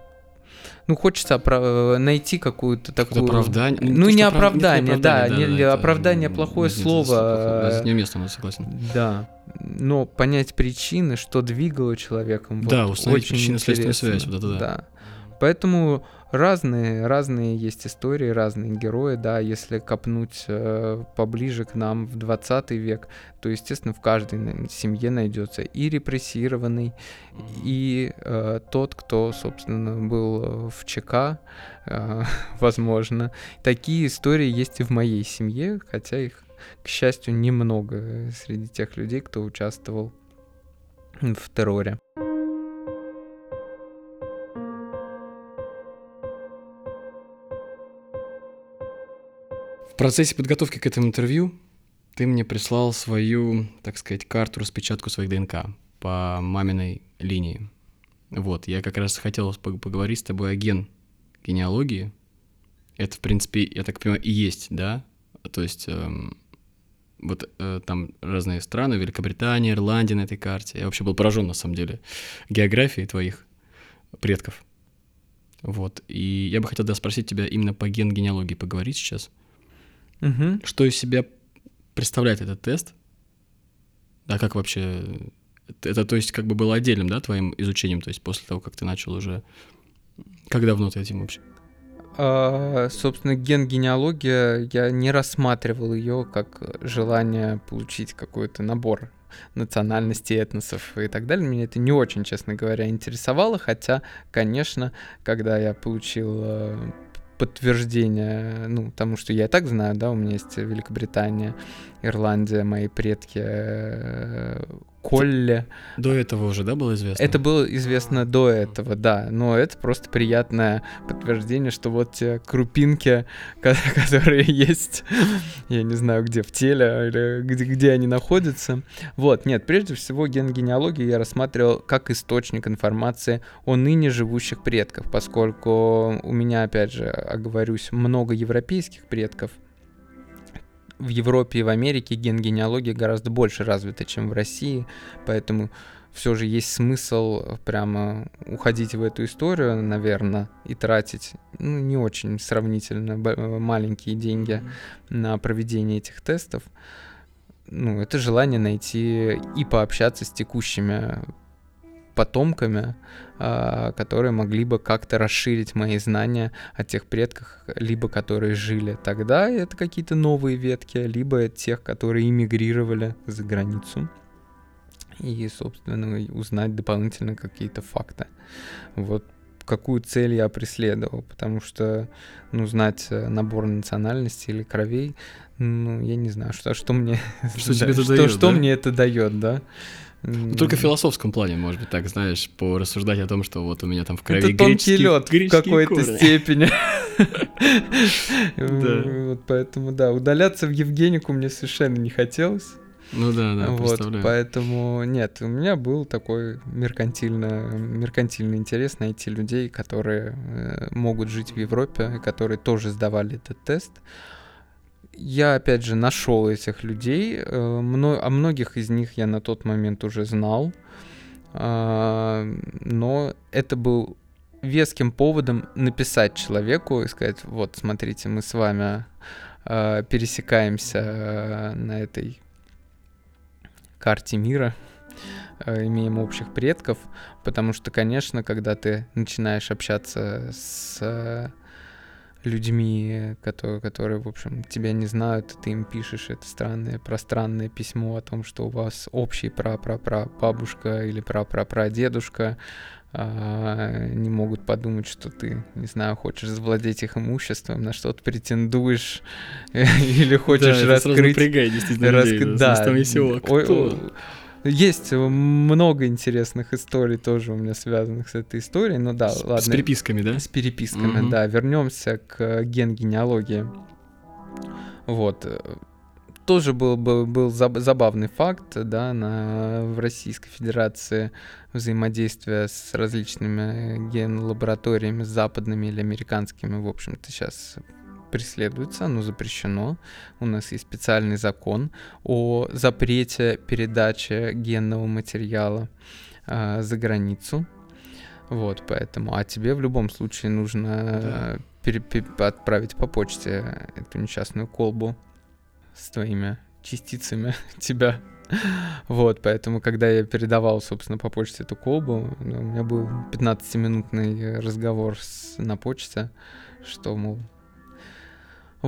ну, хочется опра- найти какую-то такую... Оправдание. Ну, не, оправдание, да, не, не оправдание плохое слово. Не уместно, согласен. Да, но понять причины, что двигало человеком. Да, вот, установить причинно-следственную связь. Вот это, да. да. Поэтому разные, разные есть истории, разные герои, да, если копнуть э, поближе к нам в 20 век, то, естественно, в каждой семье найдется и репрессированный, и э, тот, кто, собственно, был в ЧК, э, возможно. Такие истории есть и в моей семье, хотя их, к счастью, немного среди тех людей, кто участвовал в терроре. Процессе подготовки к этому интервью ты мне прислал свою, так сказать, карту, распечатку своих ДНК по маминой линии. Вот, я как раз хотел поговорить с тобой о ген генеалогии. Это, в принципе, я так понимаю, и есть, да? То есть эм, вот э, там разные страны, Великобритания, Ирландия на этой карте. Я вообще был поражен, на самом деле, географией твоих предков. Вот, и я бы хотел да, спросить тебя именно по ген генеалогии поговорить сейчас. Угу. Что из себя представляет этот тест? Да, как вообще... Это, то есть, как бы было отдельным, да, твоим изучением, то есть после того, как ты начал уже... Как давно ты этим вообще? А, собственно, ген-генеалогия, я не рассматривал ее как желание получить какой-то набор национальностей, этносов и так далее. Меня это не очень, честно говоря, интересовало, хотя, конечно, когда я получил э, подтверждение, ну, тому, что я и так знаю, да, у меня есть Великобритания, Ирландия, мои предки, э, Колле. До этого уже, да, было известно? Это было известно до этого, да. Но это просто приятное подтверждение, что вот те крупинки, которые есть, я не знаю, где в теле или где, где они находятся. Вот, нет, прежде всего ген-генеалогию я рассматривал как источник информации о ныне живущих предках, поскольку у меня, опять же, оговорюсь, много европейских предков, в Европе и в Америке ген-генеалогия гораздо больше развита, чем в России, поэтому все же есть смысл прямо уходить в эту историю, наверное, и тратить ну, не очень сравнительно маленькие деньги mm-hmm. на проведение этих тестов. Ну, это желание найти и пообщаться с текущими потомками, а, которые могли бы как-то расширить мои знания о тех предках, либо которые жили тогда, это какие-то новые ветки, либо тех, которые эмигрировали за границу и, собственно, узнать дополнительно какие-то факты. Вот какую цель я преследовал, потому что, ну, знать э, набор национальностей или кровей, ну, я не знаю, что, что мне... Что тебе это дает, Что мне это дает, да? Ну, только в философском плане, может быть, так, знаешь, порассуждать о том, что вот у меня там в крови Это тонкий лед в какой-то степени. Вот поэтому, да, удаляться в Евгенику мне совершенно не хотелось. Ну да, да, вот, Поэтому нет, у меня был такой меркантильно, меркантильный интерес найти людей, которые э, могут жить в Европе, которые тоже сдавали этот тест я, опять же, нашел этих людей. Э, о многих из них я на тот момент уже знал. А, но это был веским поводом написать человеку и сказать, вот, смотрите, мы с вами а, пересекаемся э, на этой карте мира, э, имеем общих предков, потому что, конечно, когда ты начинаешь общаться с людьми, которые, которые, в общем, тебя не знают, и ты им пишешь это странное, пространное письмо о том, что у вас общий пра-пра-пра бабушка или пра-пра-пра-дедушка, а, не могут подумать, что ты, не знаю, хочешь завладеть их имуществом, на что-то претендуешь или хочешь да, раскрыть... Напрягает, действительно, людей, да, Кто? Есть много интересных историй тоже у меня связанных с этой историей, но да, с, ладно. С переписками, да? С переписками, угу. да. Вернемся к ген-генеалогии. Вот. Тоже был, был, был забавный факт, да, на, в Российской Федерации взаимодействие с различными ген-лабораториями западными или американскими, в общем-то, сейчас преследуется, оно запрещено. У нас есть специальный закон о запрете передачи генного материала э, за границу. Вот, поэтому. А тебе в любом случае нужно да. пере- пере- отправить по почте эту несчастную колбу с твоими частицами тебя. Вот, поэтому, когда я передавал, собственно, по почте эту колбу, ну, у меня был 15-минутный разговор с, на почте, что, мол,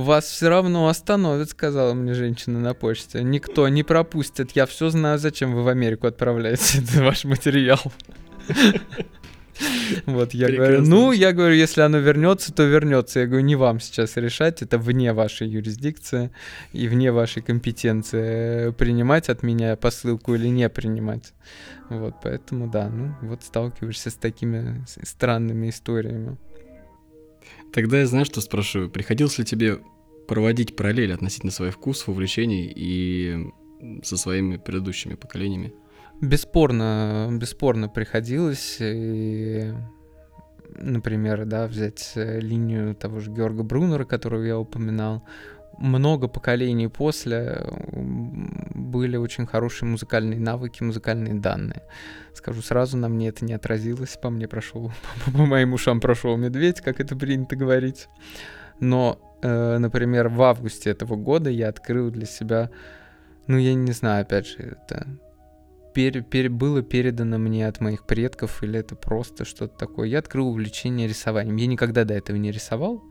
вас все равно остановят, сказала мне женщина на почте. Никто не пропустит. Я все знаю, зачем вы в Америку отправляете ваш материал. Вот, я говорю, ну, я говорю, если оно вернется, то вернется. Я говорю, не вам сейчас решать, это вне вашей юрисдикции и вне вашей компетенции принимать от меня посылку или не принимать. Вот, поэтому, да, ну, вот сталкиваешься с такими странными историями. Тогда я знаю, что спрошу. Приходилось ли тебе проводить параллель относительно своих вкусов, увлечений и со своими предыдущими поколениями? Бесспорно, бесспорно приходилось. И, например, да, взять э, линию того же Георга Брунера, которую я упоминал. Много поколений после были очень хорошие музыкальные навыки, музыкальные данные. Скажу сразу, на мне это не отразилось. По мне прошел, по, моим ушам прошел медведь, как это принято говорить. Но, э, например, в августе этого года я открыл для себя, ну, я не знаю, опять же, это пер, пер, было передано мне от моих предков, или это просто что-то такое. Я открыл увлечение рисованием. Я никогда до этого не рисовал,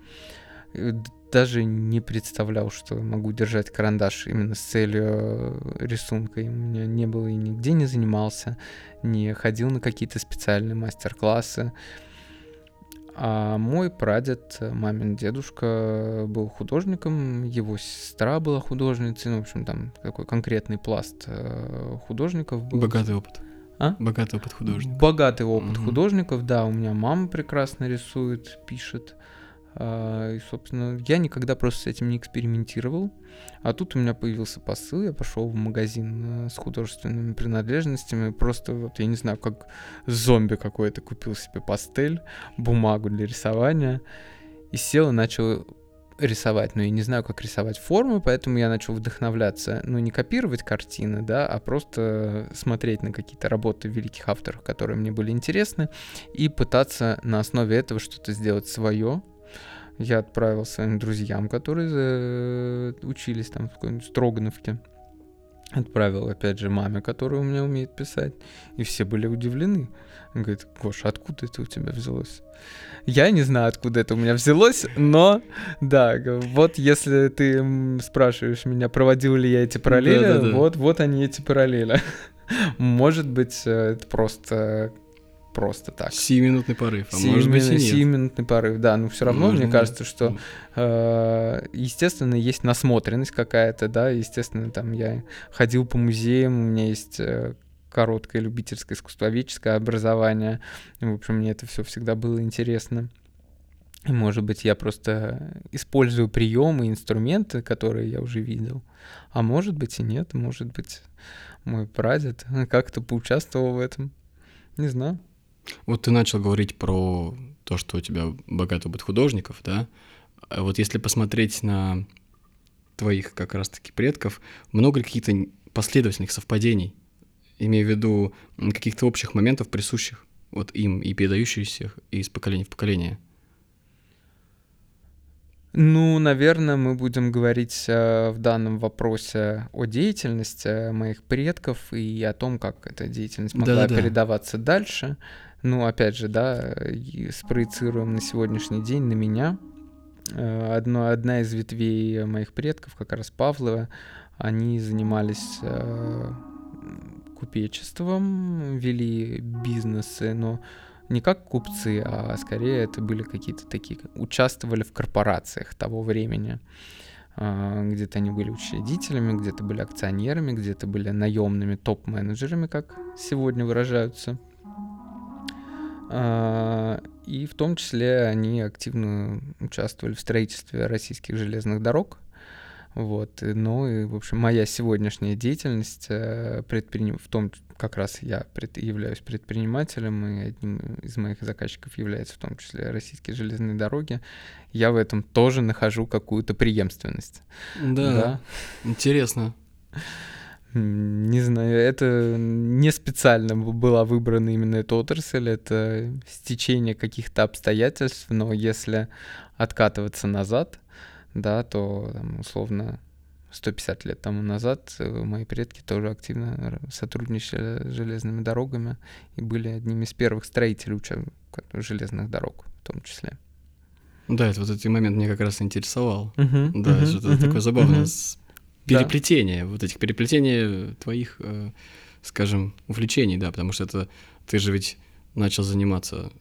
даже не представлял, что могу держать карандаш именно с целью э, рисунка. И у меня не было и нигде не занимался, не ходил на какие-то специальные мастер-классы. А мой прадед, мамин дедушка, был художником, его сестра была художницей, ну, в общем, там такой конкретный пласт э, художников был. Богатый опыт. А? Богатый опыт художников. Богатый опыт угу. художников, да, у меня мама прекрасно рисует, пишет. А, и, собственно, я никогда просто с этим не экспериментировал. А тут у меня появился посыл, я пошел в магазин э, с художественными принадлежностями, просто вот, я не знаю, как зомби какой-то купил себе пастель, бумагу для рисования, и сел и начал рисовать, но я не знаю, как рисовать формы, поэтому я начал вдохновляться, ну, не копировать картины, да, а просто смотреть на какие-то работы великих авторов, которые мне были интересны, и пытаться на основе этого что-то сделать свое, я отправил своим друзьям, которые учились там в какой-нибудь Строгановке. Отправил, опять же, маме, которая у меня умеет писать. И все были удивлены. Он говорит, Гоша, откуда это у тебя взялось? Я не знаю, откуда это у меня взялось, но да, вот если ты спрашиваешь меня, проводил ли я эти параллели, да, да, да. вот, вот они эти параллели. Может быть, э, это просто просто так. Сиюминутный порыв, а может быть и нет. Сиюминутный порыв, да, но все равно, может, мне кажется, что, э, естественно, есть насмотренность какая-то, да, естественно, там я ходил по музеям, у меня есть э, короткое любительское искусствоведческое образование, в общем, мне это все всегда было интересно. И, может быть, я просто использую приемы, инструменты, которые я уже видел. А может быть и нет, может быть, мой прадед как-то поучаствовал в этом. Не знаю. Вот ты начал говорить про то, что у тебя богатый опыт художников, да? А вот если посмотреть на твоих как раз-таки предков, много ли каких-то последовательных совпадений, имею в виду каких-то общих моментов, присущих вот им и передающихся из поколения в поколение? Ну, наверное, мы будем говорить э, в данном вопросе о деятельности моих предков и о том, как эта деятельность могла Да-да-да. передаваться дальше. Ну, опять же, да, спроецируем на сегодняшний день на меня. Э, одно, одна из ветвей моих предков, как раз Павлова, они занимались э, купечеством, вели бизнесы, но не как купцы, а скорее это были какие-то такие, участвовали в корпорациях того времени. Э, где-то они были учредителями, где-то были акционерами, где-то были наемными топ-менеджерами, как сегодня выражаются. А, и в том числе они активно участвовали в строительстве российских железных дорог. Вот, ну и, в общем, моя сегодняшняя деятельность э, предприним... в том, как раз я пред... являюсь предпринимателем, и одним из моих заказчиков является в том числе российские железные дороги, я в этом тоже нахожу какую-то преемственность. Да, да? интересно. Не знаю, это не специально была выбрана именно эта отрасль, это стечение каких-то обстоятельств, но если откатываться назад, да, то там, условно 150 лет тому назад э, мои предки тоже активно сотрудничали с железными дорогами и были одними из первых строителей железных дорог в том числе. Да, это вот этот момент меня как раз интересовал. Uh-huh, да, uh-huh, что-то uh-huh, такое забавное uh-huh переплетение, да. вот этих переплетений твоих, э, скажем, увлечений, да, потому что это ты же ведь начал заниматься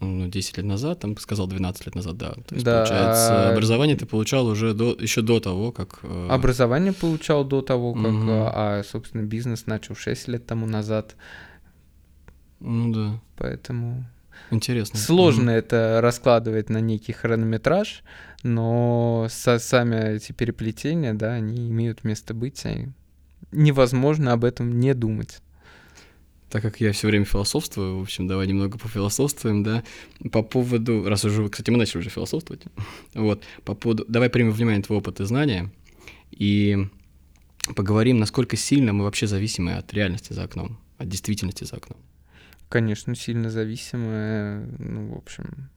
ну, 10 лет назад, там сказал 12 лет назад, да. То есть, да. получается, а образование ты получал уже до, еще до того, как... Э... Образование получал до того, как, угу. а, собственно, бизнес начал 6 лет тому назад. Ну да. Поэтому... Интересно. Сложно mm это раскладывать на некий хронометраж, но со, сами эти переплетения, да, они имеют место быть, и невозможно об этом не думать. Так как я все время философствую, в общем, давай немного пофилософствуем, да, по поводу, раз уже, кстати, мы начали уже философствовать, вот, по поводу, давай примем внимание твой опыт и знания, и поговорим, насколько сильно мы вообще зависимы от реальности за окном, от действительности за окном. Конечно, сильно зависимы, ну, в общем,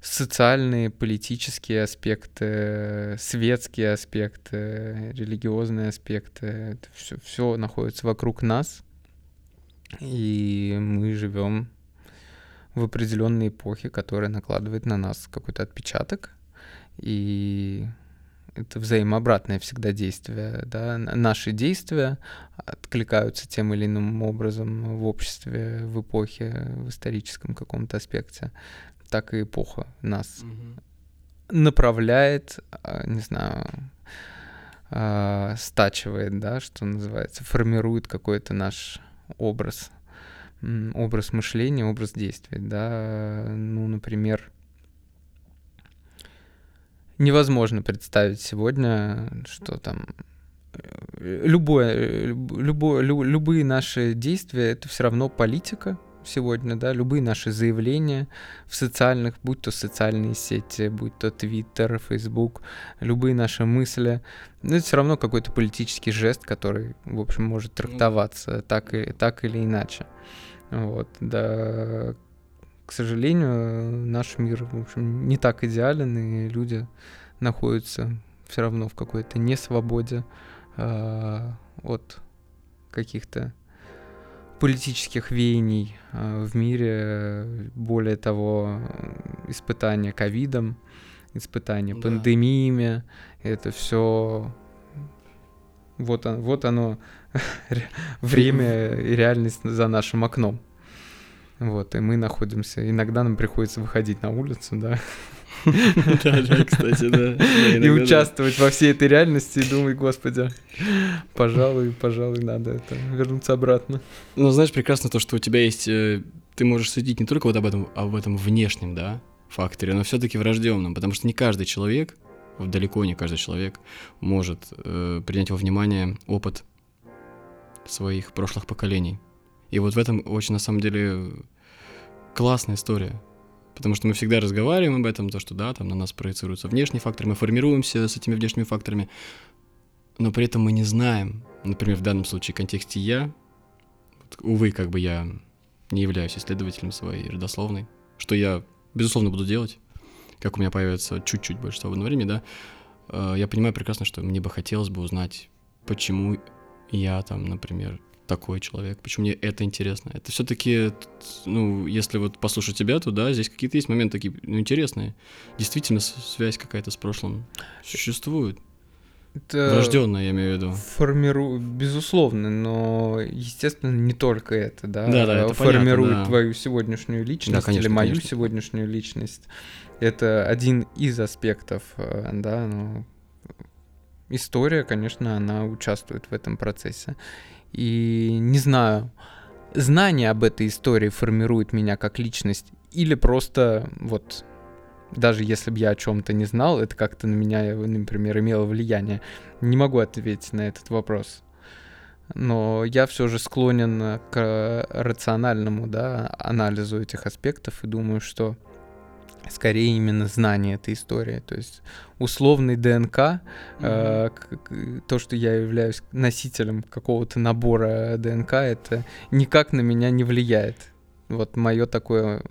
социальные, политические аспекты, светские аспекты, религиозные аспекты, это все, все находится вокруг нас, и мы живем в определенной эпохе, которая накладывает на нас какой-то отпечаток, и это взаимообратное всегда действие, да, наши действия откликаются тем или иным образом в обществе, в эпохе, в историческом каком-то аспекте. Так и эпоха нас угу. направляет, а, не знаю, а, стачивает, да, что называется, формирует какой-то наш образ, образ мышления, образ действий, да, ну, например, невозможно представить сегодня, что там э, любое, любое, любые наши действия это все равно политика, сегодня, да, любые наши заявления в социальных, будь то социальные сети, будь то Твиттер, Фейсбук, любые наши мысли, ну, это все равно какой-то политический жест, который, в общем, может трактоваться так, и, так или иначе. Вот, да, к сожалению, наш мир, в общем, не так идеален, и люди находятся все равно в какой-то несвободе э, от каких-то политических веяний э, в мире, более того, испытания ковидом, испытания да. пандемиями, это все вот, он, вот оно время и реальность за нашим окном. Вот, и мы находимся, иногда нам приходится выходить на улицу, да, Да, да, кстати, да. И участвовать во всей этой реальности и думать, господи, пожалуй, пожалуй, надо это вернуться обратно. Ну, знаешь, прекрасно то, что у тебя есть, э, ты можешь судить не только вот об этом, а об этом внешнем, да, факторе, но все-таки врожденном, потому что не каждый человек, далеко не каждый человек может э, принять во внимание опыт своих прошлых поколений. И вот в этом очень, на самом деле, классная история. Потому что мы всегда разговариваем об этом, то, что да, там на нас проецируются внешние факторы, мы формируемся с этими внешними факторами, но при этом мы не знаем, например, в данном случае в контексте я, вот, увы, как бы я не являюсь исследователем своей родословной, что я, безусловно, буду делать, как у меня появится чуть-чуть больше свободного времени, да, э, я понимаю прекрасно, что мне бы хотелось бы узнать, почему я там, например, такой человек, почему мне это интересно. Это все-таки, ну, если вот послушать тебя, то да, здесь какие-то есть моменты такие, ну, интересные. Действительно, связь какая-то с прошлым существует. Это Врожденная, я имею в виду. Формиру... Безусловно, но, естественно, не только это, да, да, да это формирует понятно, да. твою сегодняшнюю личность да, конечно, или мою конечно. сегодняшнюю личность. Это один из аспектов, э, да, но история, конечно, она участвует в этом процессе. И не знаю, знание об этой истории формирует меня как личность или просто вот Даже если бы я о чем-то не знал, это как-то на меня, например, имело влияние. Не могу ответить на этот вопрос. Но я все же склонен к рациональному да, анализу этих аспектов и думаю, что скорее именно знание этой истории. То есть условный ДНК, mm-hmm. э, то, что я являюсь носителем какого-то набора ДНК, это никак на меня не влияет. Вот мое такое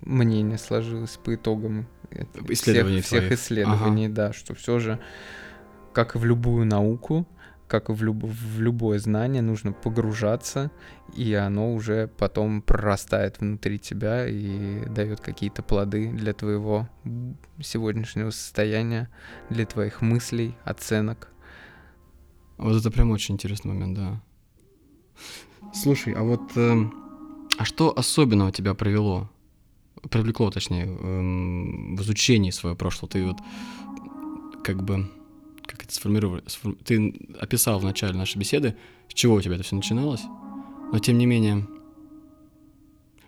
мнение сложилось по итогам исследований всех, всех исследований, ага. да, что все же, как и в любую науку, как и в, люб в любое знание, нужно погружаться, и оно уже потом прорастает внутри тебя и дает какие-то плоды для твоего сегодняшнего состояния, для твоих мыслей, оценок. Вот это прям очень интересный момент, да. Слушай, а вот э, а что особенного тебя привело, привлекло, точнее, э, в изучении своего прошлого? Ты вот как бы как это сформировали, сформ... ты описал в начале нашей беседы, с чего у тебя это все начиналось, но тем не менее,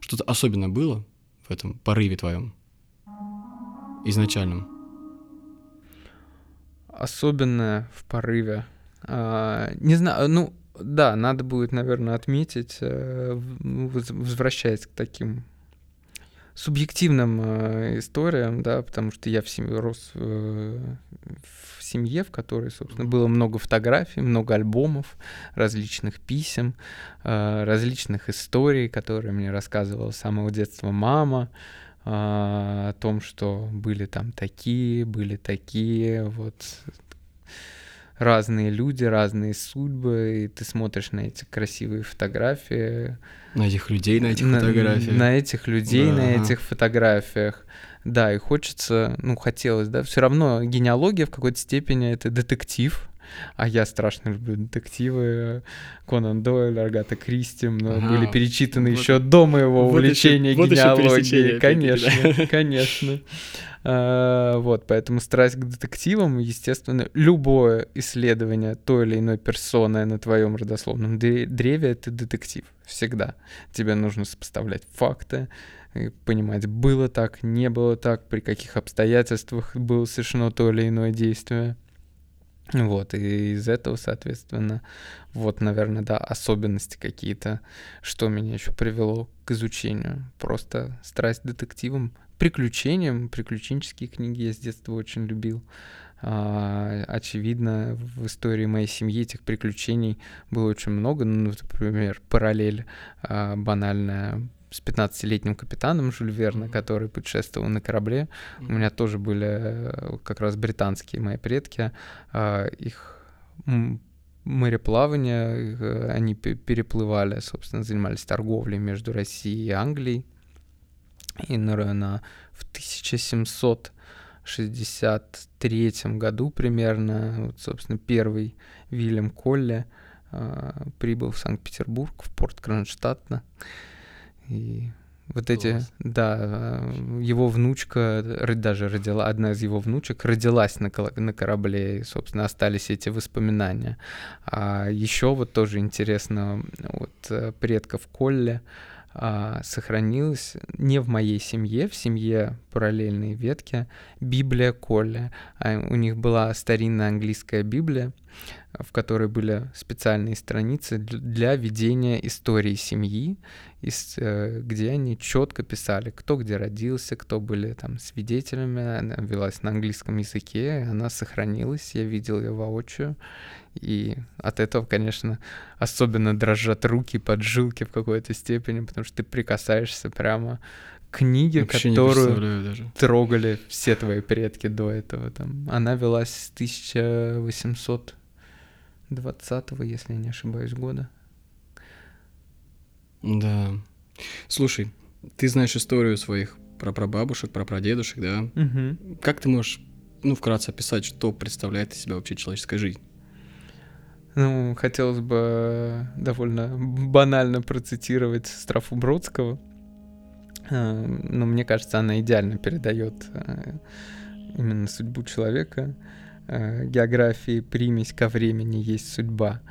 что-то особенное было в этом порыве твоем изначальном? Особенное в порыве. А, не знаю, ну да, надо будет, наверное, отметить, э, возвращаясь к таким субъективным э, историям, да, потому что я в семье рос э, в семье, в которой, собственно, было много фотографий, много альбомов, различных писем, э, различных историй, которые мне рассказывала с самого детства мама, э, о том, что были там такие, были такие, вот разные люди, разные судьбы, и ты смотришь на эти красивые фотографии. На этих людей на этих на, фотографиях. На этих людей да. на этих фотографиях. Да, и хочется, ну, хотелось, да, все равно генеалогия в какой-то степени это детектив, а я страшно люблю детективы. Конан Дойль, Агата Кристи но ага, были перечитаны вот, еще до моего вот увлечения еще, генеалогией. Вот конечно, да. конечно. А, вот, поэтому страсть к детективам, естественно, любое исследование той или иной персоны на твоем родословном древе — это детектив. Всегда. Тебе нужно сопоставлять факты, понимать, было так, не было так, при каких обстоятельствах было совершено то или иное действие. Вот, и из этого, соответственно, вот, наверное, да, особенности какие-то, что меня еще привело к изучению. Просто страсть к детективам, приключениям, приключенческие книги я с детства очень любил. А, очевидно, в истории моей семьи этих приключений было очень много. Ну, например, параллель а, банальная с 15-летним капитаном Жюль Верна, mm-hmm. который путешествовал на корабле. Mm-hmm. У меня тоже были э, как раз британские мои предки. А, их мореплавание, э, они переплывали, собственно, занимались торговлей между Россией и Англией. И, наверное, в 1763 году примерно, вот, собственно, первый Вильям Колли э, прибыл в Санкт-Петербург, в порт Кронштадта. И вот эти, да, э, его внучка даже родила, одна из его внучек родилась на, на корабле, и, собственно, остались эти воспоминания. А еще вот тоже интересно, вот э, предков Колли, а, сохранилась не в моей семье, в семье параллельной ветки, Библия Колли. А у них была старинная английская Библия, в которой были специальные страницы для ведения истории семьи, э, где они четко писали, кто где родился, кто были там свидетелями. Она велась на английском языке, она сохранилась, я видел ее воочию. И от этого, конечно, особенно дрожат руки, поджилки в какой-то степени, потому что ты прикасаешься прямо к книге, Вообще которую трогали все твои предки до этого. Там. Она велась с 1820, если я не ошибаюсь, года. Да. Слушай, ты знаешь историю своих про прабабушек, про прадедушек, да? Угу. Как ты можешь, ну, вкратце описать, что представляет из себя вообще человеческая жизнь? Ну, хотелось бы довольно банально процитировать страфу Бродского, э, но мне кажется, она идеально передает э, именно судьбу человека. Э, географии примесь ко времени есть судьба.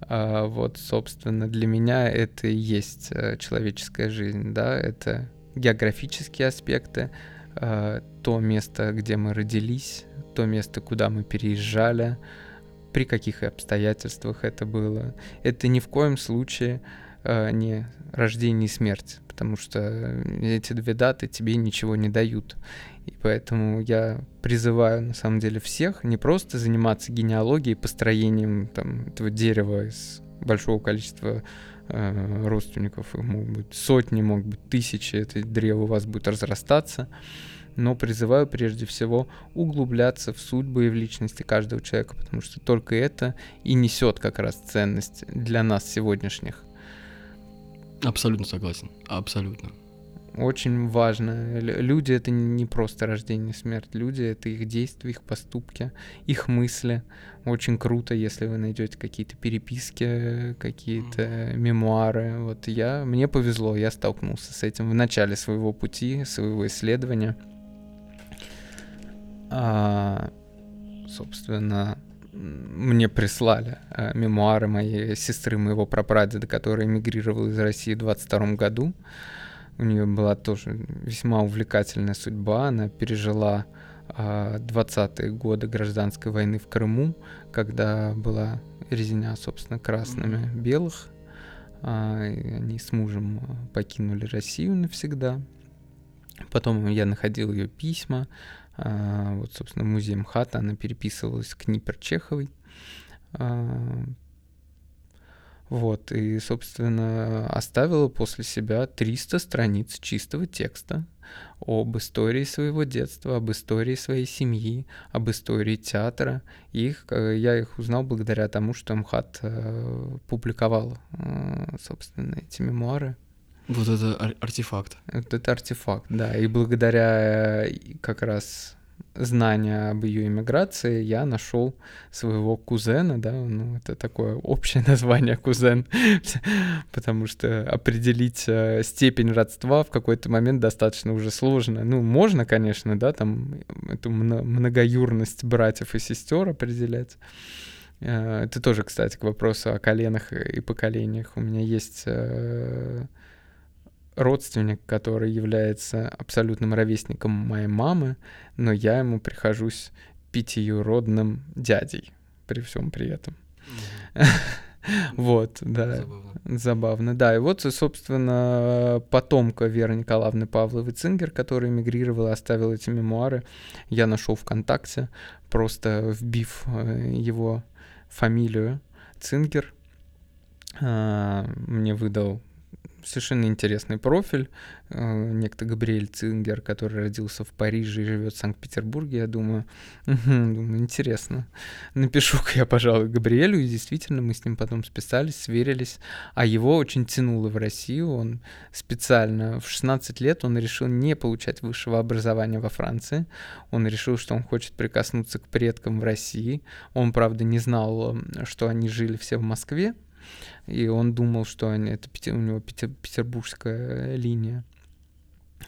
А вот, собственно, для меня это и есть человеческая жизнь, да, это географические аспекты, э, то место, где мы родились, то место, куда мы переезжали, при каких обстоятельствах это было. Это ни в коем случае э, не рождение и смерть, потому что эти две даты тебе ничего не дают. И поэтому я призываю, на самом деле, всех не просто заниматься генеалогией, построением там, этого дерева из большого количества э, родственников, их могут быть сотни, могут быть тысячи, это древо у вас будет разрастаться, но призываю прежде всего углубляться в судьбы и в личности каждого человека, потому что только это и несет как раз ценность для нас сегодняшних. Абсолютно согласен, абсолютно. Очень важно. Люди — это не просто рождение и смерть. Люди — это их действия, их поступки, их мысли. Очень круто, если вы найдете какие-то переписки, какие-то мемуары. Вот я, мне повезло, я столкнулся с этим в начале своего пути, своего исследования — а, собственно, мне прислали а, мемуары моей сестры, моего прапрадеда, который эмигрировал из России в 22 году. У нее была тоже весьма увлекательная судьба. Она пережила а, 20-е годы гражданской войны в Крыму, когда была резня, собственно, красными белых. А, они с мужем покинули Россию навсегда. Потом я находил ее письма, а, вот, собственно, музей МХАТа, она переписывалась к Нипер Чеховой. Вот, и, собственно, оставила после себя 300 страниц чистого текста об истории своего детства, об истории своей семьи, об истории театра. их, э, я их узнал благодаря тому, что МХАТ э, публиковал, э, собственно, эти мемуары. Вот это ар- артефакт. Вот это артефакт, да. И благодаря как раз знания об ее иммиграции я нашел своего кузена, да, ну это такое общее название кузен, потому что определить э, степень родства в какой-то момент достаточно уже сложно. Ну можно, конечно, да, там эту многоюрность братьев и сестер определять. Э, это тоже, кстати, к вопросу о коленах и поколениях. У меня есть родственник, который является абсолютным ровесником моей мамы, но я ему прихожусь пятиюродным дядей при всем при этом. Вот, да. Забавно. Забавно, да. И вот, собственно, потомка Веры Николаевны Павловой Цингер, который эмигрировал и оставил эти мемуары, я нашел ВКонтакте, просто вбив э, его фамилию Цингер. А, мне выдал совершенно интересный профиль. Э, некто Габриэль Цингер, который родился в Париже и живет в Санкт-Петербурге, я думаю, думаю, интересно. Напишу-ка я, пожалуй, Габриэлю, и действительно мы с ним потом списались, сверились, а его очень тянуло в Россию, он специально в 16 лет он решил не получать высшего образования во Франции, он решил, что он хочет прикоснуться к предкам в России, он, правда, не знал, что они жили все в Москве, и он думал, что они, это у него петербургская линия.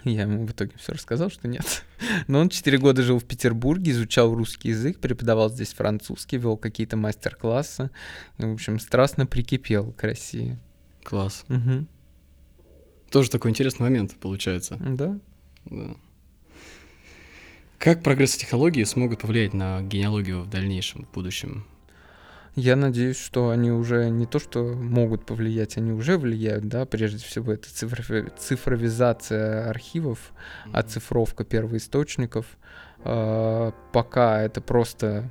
Я ему в итоге все рассказал, что нет. Но он 4 года жил в Петербурге, изучал русский язык, преподавал здесь французский, вел какие-то мастер-классы. И, в общем, страстно прикипел к России. Класс. Угу. Тоже такой интересный момент получается. Да. Да. Как прогресс технологий смогут повлиять на генеалогию в дальнейшем, в будущем? Я надеюсь, что они уже не то, что могут повлиять, они уже влияют, да, прежде всего это цифровизация архивов, mm-hmm. оцифровка первоисточников. А, пока это просто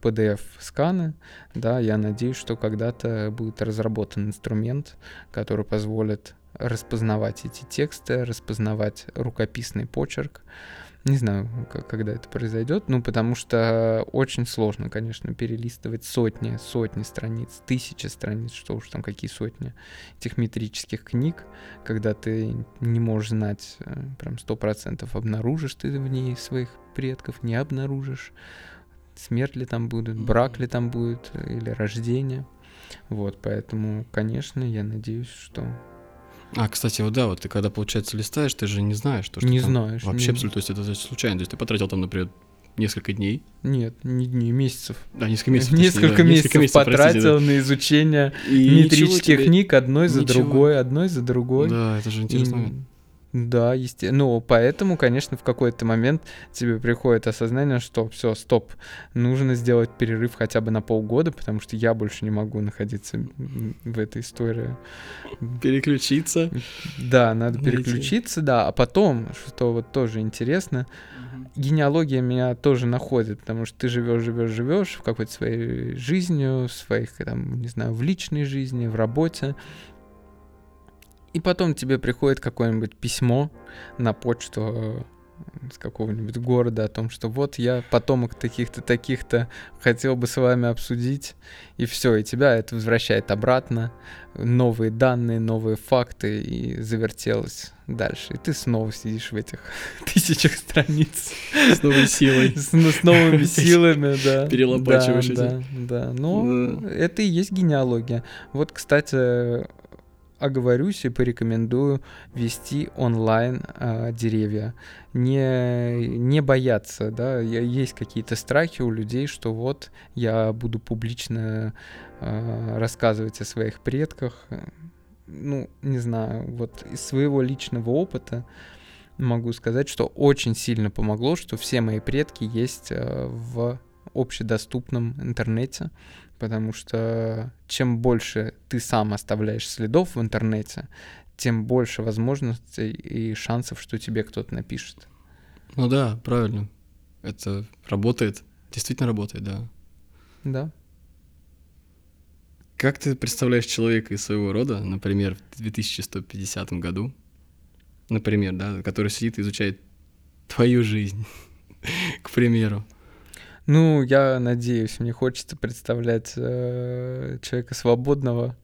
PDF-сканы, да, я надеюсь, что когда-то будет разработан инструмент, который позволит распознавать эти тексты, распознавать рукописный почерк, не знаю, когда это произойдет, ну, потому что очень сложно, конечно, перелистывать сотни, сотни страниц, тысячи страниц, что уж там какие сотни этих метрических книг, когда ты не можешь знать э, прям сто процентов, обнаружишь ты в ней своих предков, не обнаружишь, смерть ли там будет, брак ли там будет, или рождение. Вот, поэтому, конечно, я надеюсь, что а, кстати, вот да, вот ты когда, получается, листаешь, ты же не знаешь, что, что Не знаешь. Вообще не... абсолютно, то есть это случайно. То есть ты потратил там, например, несколько дней. Нет, не дней, месяцев. Да, несколько месяцев. Несколько, точнее, да. месяцев, несколько месяцев потратил простите, да. на изучение и метрических тебе... книг одной за ничего. другой, одной за другой. Да, это же интересно. И... Да, естественно. Ну, поэтому, конечно, в какой-то момент тебе приходит осознание, что все, стоп, нужно сделать перерыв хотя бы на полгода, потому что я больше не могу находиться в этой истории. Переключиться. Да, надо Найти. переключиться, да. А потом, что вот тоже интересно, генеалогия меня тоже находит, потому что ты живешь, живешь, живешь в какой-то своей жизнью, в своих, там, не знаю, в личной жизни, в работе, и потом тебе приходит какое-нибудь письмо на почту э, с какого-нибудь города о том, что вот я потомок таких-то, таких-то, хотел бы с вами обсудить, и все, и тебя это возвращает обратно, новые данные, новые факты, и завертелось дальше. И ты снова сидишь в этих тысячах страниц. С новой силой. С, ну, с новыми силами, да. Перелопачиваешь да, да, да. Ну, это и есть генеалогия. Вот, кстати, оговорюсь и порекомендую вести онлайн э, деревья. Не, не бояться, да, есть какие-то страхи у людей, что вот я буду публично э, рассказывать о своих предках. Ну, не знаю, вот из своего личного опыта могу сказать, что очень сильно помогло, что все мои предки есть э, в общедоступном интернете потому что чем больше ты сам оставляешь следов в интернете, тем больше возможностей и шансов, что тебе кто-то напишет. Ну да, правильно. Это работает, действительно работает, да. Да. Как ты представляешь человека из своего рода, например, в 2150 году, например, да, который сидит и изучает твою жизнь, к примеру? Ну, я надеюсь, мне хочется представлять э, человека свободного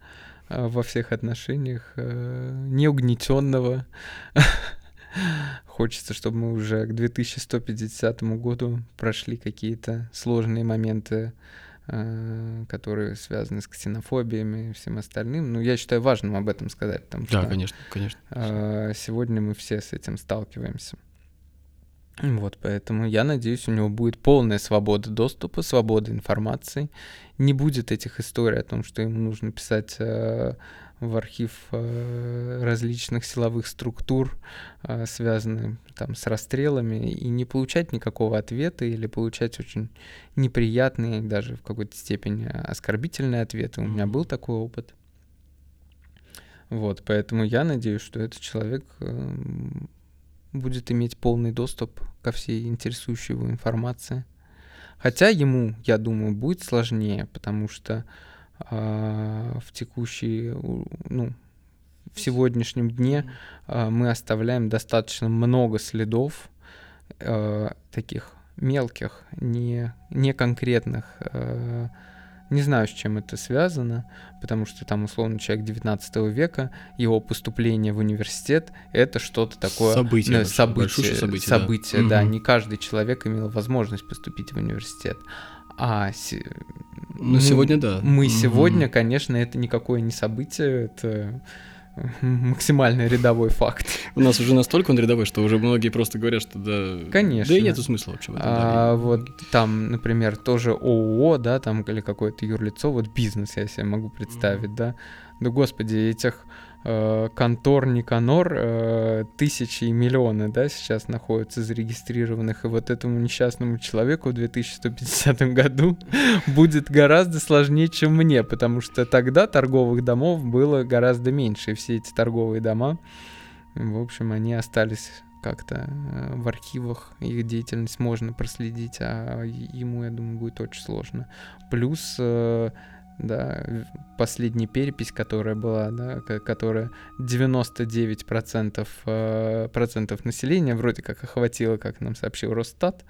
э, во всех отношениях, э, неугнетенного. Хочется, чтобы мы уже к 2150 году прошли какие-то сложные моменты, э, которые связаны с ксенофобиями и всем остальным. Ну, я считаю важным об этом сказать, потому да, что конечно, конечно. Э, сегодня мы все с этим сталкиваемся. Вот, поэтому я надеюсь, у него будет полная свобода доступа, свобода информации. Не будет этих историй о том, что ему нужно писать э, в архив э, различных силовых структур, э, связанных там с расстрелами, и не получать никакого ответа или получать очень неприятные, даже в какой-то степени оскорбительные ответы. У меня был такой опыт. Вот, поэтому я надеюсь, что этот человек э, будет иметь полный доступ ко всей интересующей его информации. Хотя ему, я думаю, будет сложнее, потому что э, в текущей, ну, в сегодняшнем дне э, мы оставляем достаточно много следов э, таких мелких, не, не конкретных э, не знаю, с чем это связано, потому что там, условно, человек 19 века, его поступление в университет — это что-то такое... Событие. Ну, событие, событие, событие, да. да. Не каждый человек имел возможность поступить в университет. А ну, ну, сегодня да. Мы сегодня, конечно, это никакое не событие, это максимально рядовой факт. У нас уже настолько он рядовой, что уже многие просто говорят, что да... Конечно. Да и нету смысла вообще в этом. А, да, вот там, например, тоже ООО, да, там, или какое-то юрлицо, вот бизнес я себе могу представить, mm-hmm. да. Да, господи, этих контор Никанор э, тысячи и миллионы, да, сейчас находятся зарегистрированных, и вот этому несчастному человеку в 2150 году будет гораздо сложнее, чем мне, потому что тогда торговых домов было гораздо меньше, и все эти торговые дома, в общем, они остались как-то э, в архивах, их деятельность можно проследить, а ему, я думаю, будет очень сложно. Плюс э, да, последняя перепись, которая была, да, которая 99% процентов, э, процентов населения вроде как охватила, как нам сообщил Росстат.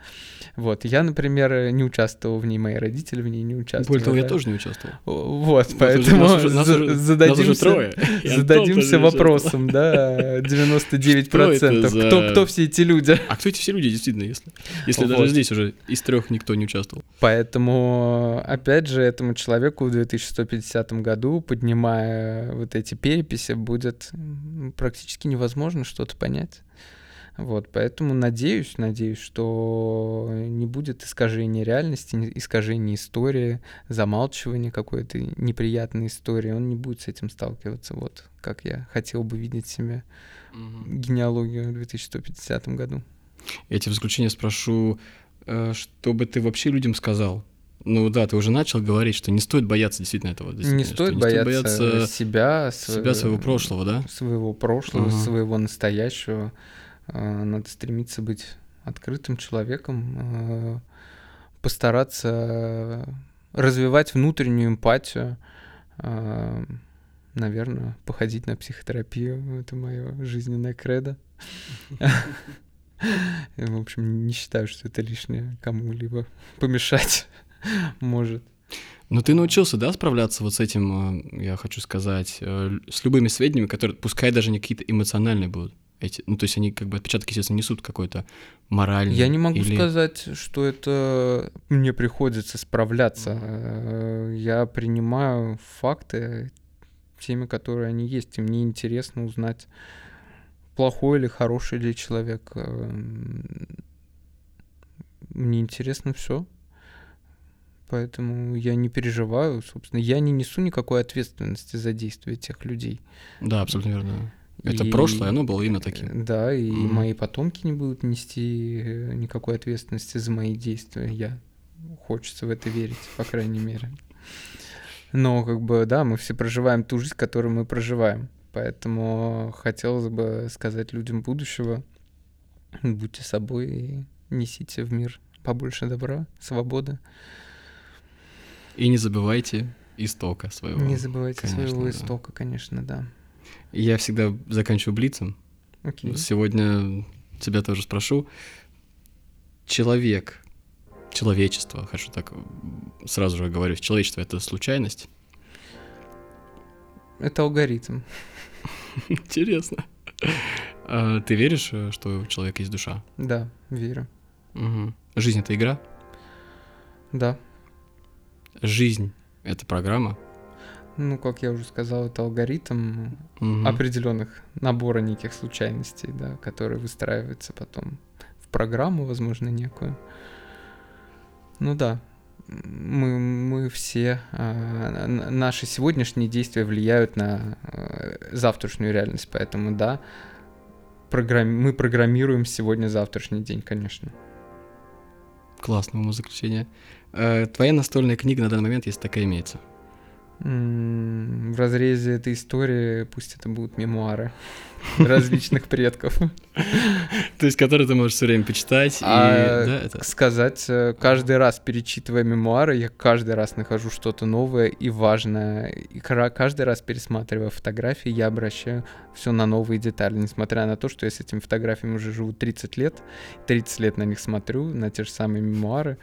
Вот, я, например, не участвовал в ней, мои родители в ней не участвовали. Более того, да. я тоже не участвовал. Вот, нас поэтому нас уже, нас уже, зададимся, нас уже зададимся вопросом, да, 99%. Кто, кто, кто все эти люди? А кто эти все люди, действительно, если, если вот. даже здесь уже из трех никто не участвовал? Поэтому, опять же, этому человеку 2150 году, поднимая вот эти переписи, будет практически невозможно что-то понять. Вот, поэтому надеюсь, надеюсь, что не будет искажения реальности, искажения истории, замалчивания какой-то неприятной истории. Он не будет с этим сталкиваться, вот как я хотел бы видеть себя угу. генеалогию в 2150 году. Я тебя в заключение спрошу, э, что бы ты вообще людям сказал? Ну да, ты уже начал говорить, что не стоит бояться действительно этого. Действительно, не стоит не бояться, стоит бояться себя, себя, своего прошлого, да? Своего прошлого, ага. своего настоящего. Э, надо стремиться быть открытым человеком, э, постараться развивать внутреннюю эмпатию, наверное, походить на психотерапию. Это мое жизненное кредо. В общем, не считаю, что это лишнее кому-либо помешать может. Но ты научился, да, справляться вот с этим, э, я хочу сказать, э, с любыми сведениями, которые, пускай даже не какие-то эмоциональные будут эти, ну, то есть они как бы отпечатки, естественно, несут какой-то моральный. Я не могу или... сказать, что это мне приходится справляться. Mm-hmm. Я принимаю факты теми, которые они есть, и мне интересно узнать, плохой или хороший ли человек. Мне интересно все. Поэтому я не переживаю, собственно, я не несу никакой ответственности за действия тех людей. Да, абсолютно верно. Это и, прошлое, оно было именно таким. Да, и mm мои потомки не будут нести э, никакой ответственности за мои действия. Я хочется в это верить, по крайней мере. Но как бы, да, мы все проживаем ту жизнь, которую мы проживаем. Поэтому хотелось бы сказать людям будущего, будьте собой и несите в мир побольше добра, свободы. И не забывайте истока своего. Не забывайте конечно, своего да. истока, конечно, да. Я всегда заканчиваю блицем. Окей. Сегодня тебя тоже спрошу. Человек, человечество, хочу так сразу же говорю, человечество — это случайность? Это алгоритм. Интересно. А ты веришь, что у человека есть душа? Да, верю. Угу. Жизнь — это игра? Да жизнь — это программа? Ну, как я уже сказал, это алгоритм угу. определенных набора неких случайностей, да, которые выстраиваются потом в программу, возможно, некую. Ну да, мы, мы все, э, наши сегодняшние действия влияют на э, завтрашнюю реальность, поэтому да, программ, мы программируем сегодня завтрашний день, конечно. Классное заключение. Э, твоя настольная книга на данный момент, если такая имеется? В разрезе этой истории пусть это будут мемуары различных предков. То есть, которые ты можешь все время почитать. А сказать, э, каждый раз перечитывая мемуары, я каждый раз нахожу что-то новое и важное. И каждый раз пересматривая фотографии, я обращаю все на новые детали, несмотря на то, что я с этими фотографиями уже живу 30 лет, 30 лет на них смотрю, на те же самые мемуары,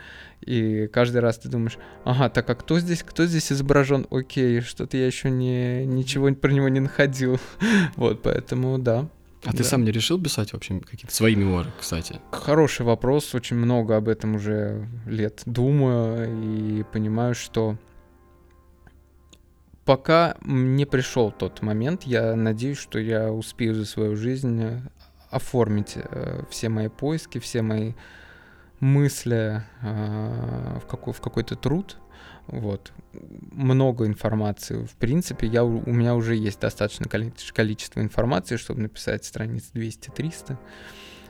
и каждый раз ты думаешь, ага, так а кто здесь, кто здесь изображен? Окей, что-то я еще не, ничего про него не находил. вот, поэтому да. А да. ты сам не решил писать вообще какие-то свои мемуары, кстати? Хороший вопрос, очень много об этом уже лет думаю и понимаю, что пока не пришел тот момент, я надеюсь, что я успею за свою жизнь оформить э, все мои поиски, все мои мысли э, в, какой, в какой-то труд, вот, много информации. В принципе, я, у меня уже есть достаточно количество информации, чтобы написать страниц 200-300.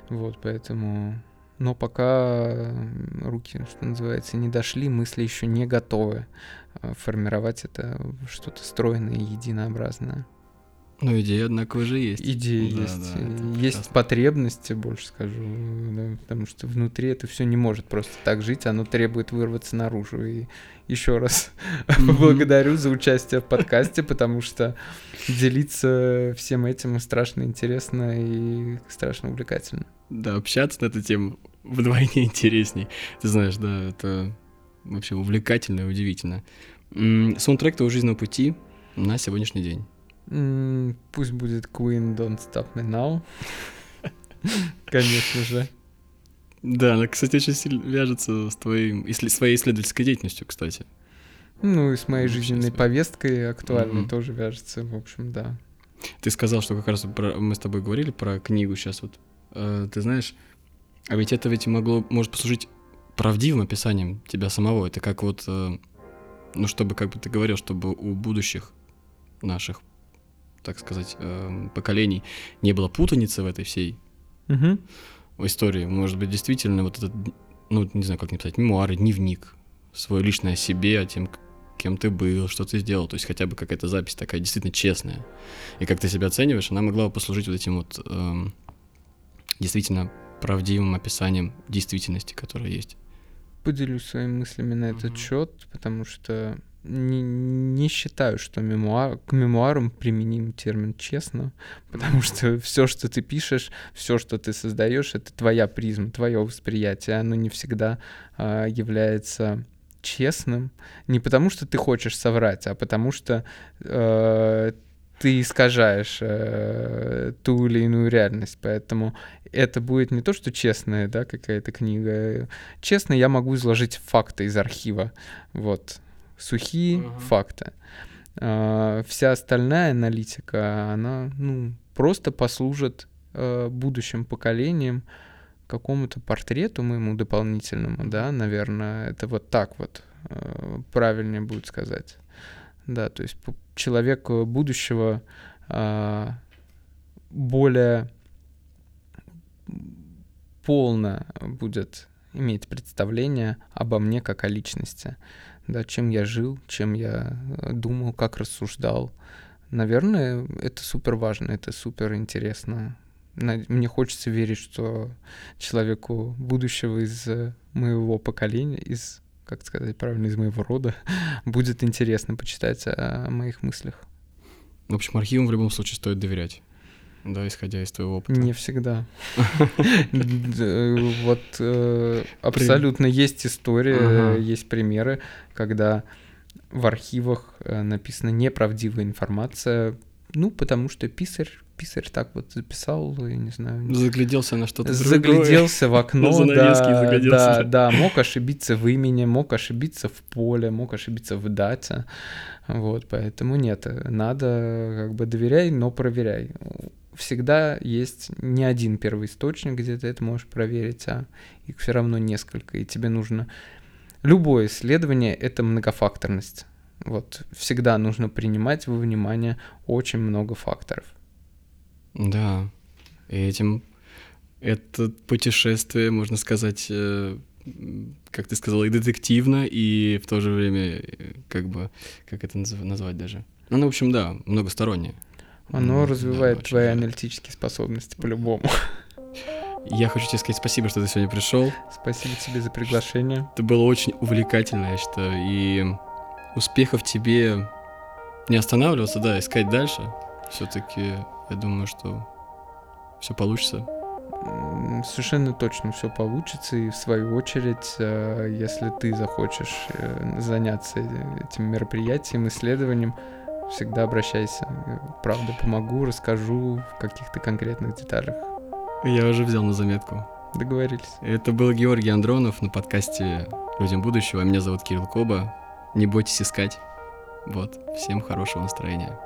Вот, поэтому... Но пока руки, что называется, не дошли, мысли еще не готовы э, формировать это что-то стройное единообразное. Ну, идея, однако, уже есть. Идея да, есть. Да, есть потребности, больше скажу, да, потому что внутри это все не может просто так жить, оно требует вырваться наружу. И еще раз благодарю за участие в подкасте, потому что делиться всем этим страшно интересно и страшно увлекательно. Да, общаться на эту тему вдвойне интересней. Ты знаешь, да, это вообще увлекательно и удивительно. Саундтрек твоего жизненного пути на сегодняшний день. Пусть будет Queen Don't Stop Me Now. Конечно же. Да, она, кстати, очень сильно вяжется с твоим, если, своей исследовательской деятельностью, кстати. Ну и с моей жизненной повесткой актуальной mm-hmm. тоже вяжется, в общем, да. Ты сказал, что как раз про, мы с тобой говорили про книгу сейчас вот Э, ты знаешь, а ведь это ведь могло, может послужить правдивым описанием тебя самого. Это как вот, э, ну, чтобы, как бы ты говорил, чтобы у будущих наших, так сказать, э, поколений не было путаницы в этой всей Мгм. истории. Может быть, действительно, вот этот, ну, не знаю, как не писать, мемуары, дневник, свой личный о себе, о тем, кем ты был, что ты сделал. То есть хотя бы какая-то запись такая действительно честная. И как ты себя оцениваешь, она могла бы послужить вот этим вот эм, действительно правдивым описанием действительности, которая есть. Поделюсь своими мыслями на этот счет, потому что не, не считаю, что мемуар, к мемуарам применим термин честно, потому что все, что ты пишешь, все, что ты создаешь, это твоя призма, твое восприятие. Оно не всегда а, является честным. Не потому, что ты хочешь соврать, а потому что э, ты искажаешь э, ту или иную реальность. Поэтому это будет не то, что честная, да, какая-то книга. Честно, я могу изложить факты из архива. Вот. Сухие Мгм. факты. А, вся остальная аналитика, она, ну, просто послужит э, будущим поколениям какому-то портрету моему дополнительному, да, наверное, это вот так вот э, правильнее будет сказать. Да, то есть человек э, будущего а, более полно будет иметь представление обо мне как о личности, да, чем я жил, чем я э, думал, как рассуждал. Наверное, это супер важно, это супер интересно. Мне хочется верить, что человеку будущего из э, моего поколения, из, как сказать правильно, из моего рода, будет интересно почитать о моих мыслях. В общем, архивам в любом случае стоит доверять. Да, исходя из твоего опыта. Не всегда. Д- Вот э, абсолютно есть история, есть примеры, когда в архивах э, написана неправдивая информация, ну, потому что писарь, писарь так вот записал, я не знаю, Загляделся на что-то другое. загляделся в окно, да, загляделся. да, да, мог ошибиться в имени, мог ошибиться в поле, мог ошибиться в дате, вот, поэтому нет, надо как бы доверяй, но проверяй. Всегда есть не один первоисточник, где ты это можешь проверить, а их все равно несколько, и тебе нужно... Любое исследование — это многофакторность. Вот, всегда нужно принимать во внимание очень много факторов. Да. Этим это путешествие, можно сказать, э, как ты сказал, и детективно, и в то же время, э, как бы, как это назв- назвать даже? Ну, ну, в общем, да, многостороннее. Оно да, развивает очень твои аналитические способности по-любому. Я хочу тебе сказать спасибо, что ты сегодня пришел. Спасибо тебе за приглашение. Это было очень увлекательно, я считаю. И успехов тебе не останавливаться, да, искать дальше. Все-таки я думаю, что все получится. Совершенно точно все получится, и в свою очередь, э, если ты захочешь э, заняться э, этим мероприятием, исследованием, всегда обращайся. Правда, помогу, расскажу в каких-то конкретных деталях. Я уже взял на заметку. Договорились. Это был Георгий Андронов на подкасте «Людям будущего». Меня зовут Кирилл Коба. Не бойтесь искать. Вот. Всем хорошего настроения.